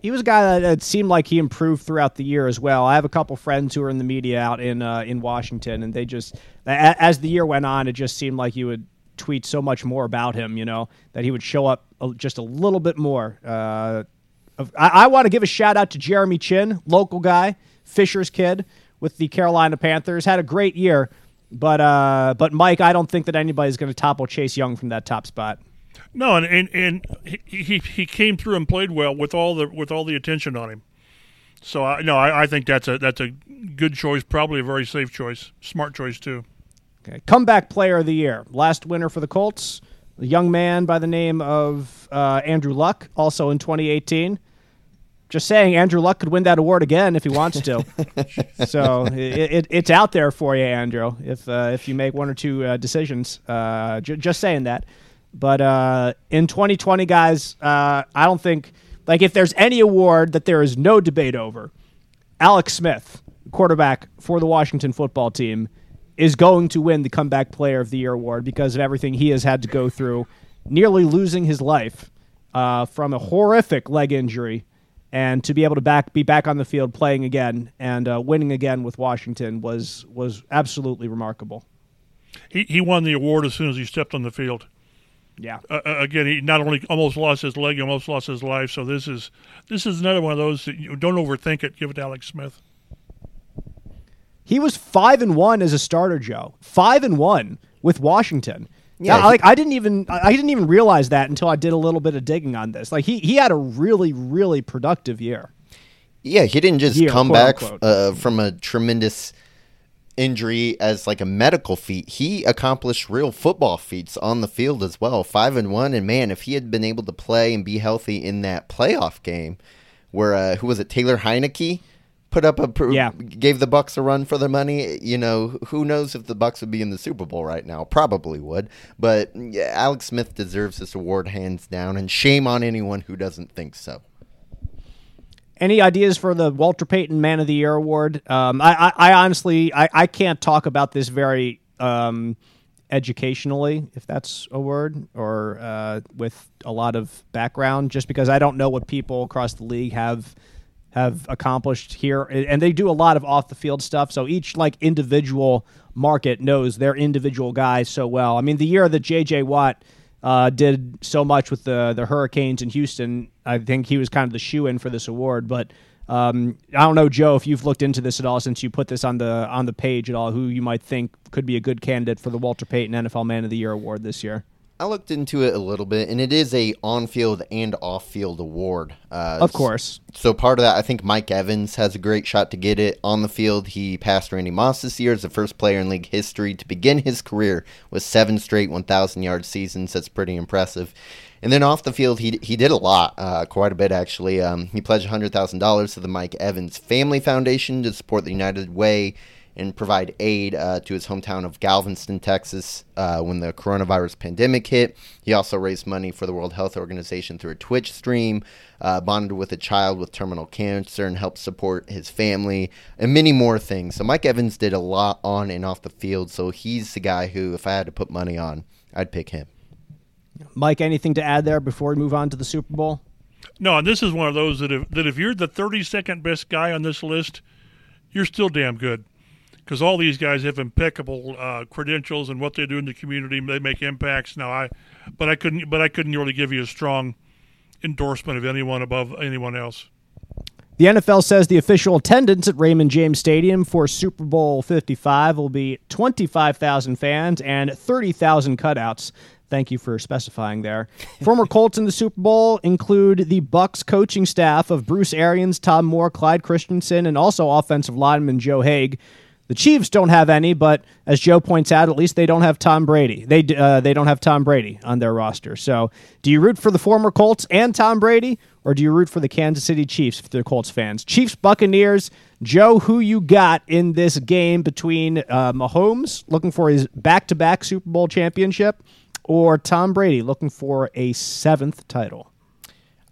He was a guy that seemed like he improved throughout the year as well. I have a couple friends who are in the media out in uh, in Washington, and they just as the year went on, it just seemed like you would tweet so much more about him. You know that he would show up just a little bit more. Uh, I, I want to give a shout out to Jeremy Chinn, local guy, Fisher's kid with the Carolina Panthers. Had a great year, but uh, but Mike, I don't think that anybody's going to topple Chase Young from that top spot. No, and and, and he, he he came through and played well with all the with all the attention on him. So I no, I, I think that's a that's a good choice, probably a very safe choice, smart choice too. Okay. Comeback player of the year. Last winner for the Colts, a young man by the name of uh, Andrew Luck, also in 2018. Just saying, Andrew Luck could win that award again if he wants to. so it, it, it's out there for you, Andrew, if uh, if you make one or two uh, decisions. Uh, j- just saying that. But uh, in 2020, guys, uh, I don't think like if there's any award that there is no debate over, Alex Smith, quarterback for the Washington football team, is going to win the comeback player of the year award because of everything he has had to go through, nearly losing his life uh, from a horrific leg injury, and to be able to back be back on the field playing again and uh, winning again with Washington was was absolutely remarkable. He he won the award as soon as he stepped on the field. Yeah. Uh, again, he not only almost lost his leg, he almost lost his life. So this is this is another one of those that you don't overthink it. Give it to Alex Smith. He was five and one as a starter, Joe. Five and one with Washington. Yeah, Yeah, like I didn't even I didn't even realize that until I did a little bit of digging on this. Like he he had a really really productive year. Yeah, he didn't just Year, come back uh, from a tremendous injury as like a medical feat. He accomplished real football feats on the field as well. Five and one, and man, if he had been able to play and be healthy in that playoff game, where uh, who was it, Taylor Heinicke, put up a pr- Yeah. gave the Bucs a run for their money. You know, who knows if the Bucs would be in the Super Bowl right now? Probably would. But yeah, Alex Smith deserves this award hands down, and shame on anyone who doesn't think so. Any ideas for the Walter Payton Man of the Year award? Um, I, I, I honestly I, I can't talk about this very um, educationally, if that's a word, or uh, with a lot of background, just because I don't know what people across the league have have accomplished here, and they do a lot of off the field stuff. So each like individual market knows their individual guys so well. I mean, the year that J.J. Watt uh, did so much with the the Hurricanes in Houston, I think he was kind of the shoe in for this award. But um, I don't know, Joe, if you've looked into this at all since you put this on the on the page at all, who you might think could be a good candidate for the Walter Payton NFL Man of the Year award this year. I looked into it a little bit, and it is a on-field and off-field award. Uh, Of course. So part of that, I think Mike Evans has a great shot to get it on the field. He passed Randy Moss this year as the first player in league history to begin his career with seven straight 1,000-yard seasons. That's pretty impressive. And then off the field, he he did a lot, uh, quite a bit actually. Um, he pledged hundred thousand dollars to the Mike Evans Family Foundation to support the United Way and provide aid uh, to his hometown of Galveston, Texas, uh, when the coronavirus pandemic hit. He also raised money for the World Health Organization through a Twitch stream, uh, bonded with a child with terminal cancer, and helped support his family, and many more things. So Mike Evans did a lot on and off the field. So he's the guy who, if I had to put money on, I'd pick him. Mike, anything to add there before we move on to the Super Bowl? No, and this is one of those that if that if you're the 32nd best guy on this list, you're still damn good. Because all these guys have impeccable uh, credentials and what they do in the community, they make impacts. Now I, but I couldn't, but I couldn't really give you a strong endorsement of anyone above anyone else. The NFL says the official attendance at Raymond James Stadium for Super Bowl 55 will be 25,000 fans and 30,000 cutouts. Thank you for specifying there. Former Colts in the Super Bowl include the Bucs coaching staff of Bruce Arians, Tom Moore, Clyde Christensen, and also offensive lineman Joe Haeg. The Chiefs don't have any, but as Joe points out, at least they don't have Tom Brady. They uh, they don't have Tom Brady on their roster. So, do you root for the former Colts and Tom Brady, or do you root for the Kansas City Chiefs if they're Colts fans? Chiefs Buccaneers. Joe, who you got in this game between uh, Mahomes looking for his back-to-back Super Bowl championship, or Tom Brady looking for a seventh title?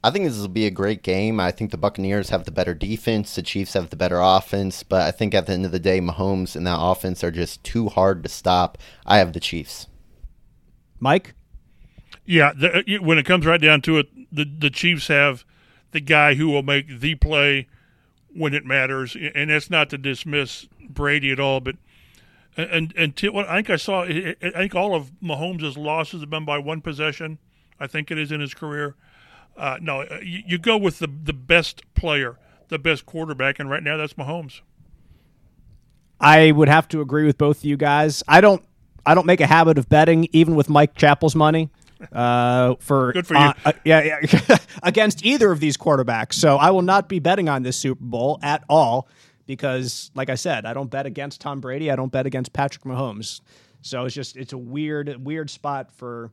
I think this will be a great game. I think the Buccaneers have the better defense, the Chiefs have the better offense, but I think at the end of the day, Mahomes and that offense are just too hard to stop. I have the Chiefs. Mike. Yeah, the, uh, when it comes right down to it, the the Chiefs have the guy who will make the play when it matters, and that's not to dismiss Brady at all, but and until what I think I saw, I think all of Mahomes' losses have been by one possession. I think it is in his career. Uh, no, you, you go with the the best player, the best quarterback, and right now that's Mahomes. I would have to agree with both of you guys. I don't I don't make a habit of betting even with Mike Chappell's money. Uh, for Good for you. uh, uh, yeah, yeah against either of these quarterbacks. So I will not be betting on this Super Bowl at all because, like I said, I don't bet against Tom Brady. I don't bet against Patrick Mahomes. So it's just it's a weird weird spot for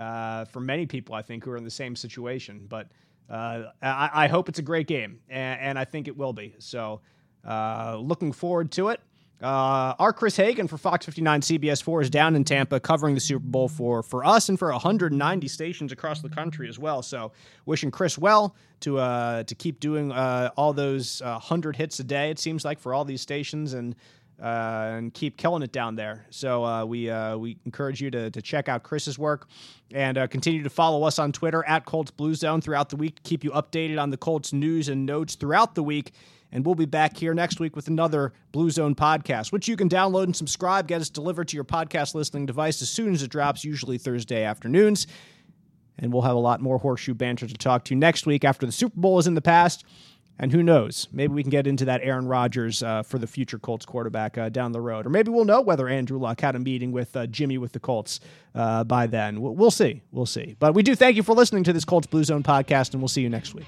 uh, for many people I think who are in the same situation. But uh, I, I hope it's a great game, and, and I think it will be. So uh, looking forward to it. Uh, our Chris Hagan for Fox 59 CBS 4 is down in Tampa covering the Super Bowl for, for us and for 190 stations across the country as well. So, wishing Chris well to uh, to keep doing uh, all those uh, 100 hits a day, it seems like, for all these stations and uh, and keep killing it down there. So, uh, we uh, we encourage you to, to check out Chris's work and uh, continue to follow us on Twitter at Colts Blue Zone throughout the week. To keep you updated on the Colts news and notes throughout the week. And we'll be back here next week with another Blue Zone podcast, which you can download and subscribe, get us delivered to your podcast listening device as soon as it drops, usually Thursday afternoons. And we'll have a lot more horseshoe banter to talk to you next week after the Super Bowl is in the past And who knows? Maybe we can get into that Aaron Rodgers uh, for the future Colts quarterback uh, down the road. Or maybe we'll know whether Andrew Luck had a meeting with uh, Jimmy with the Colts uh, by then. We'll, we'll see. We'll see. But we do thank you for listening to this Colts Blue Zone podcast, and we'll see you next week.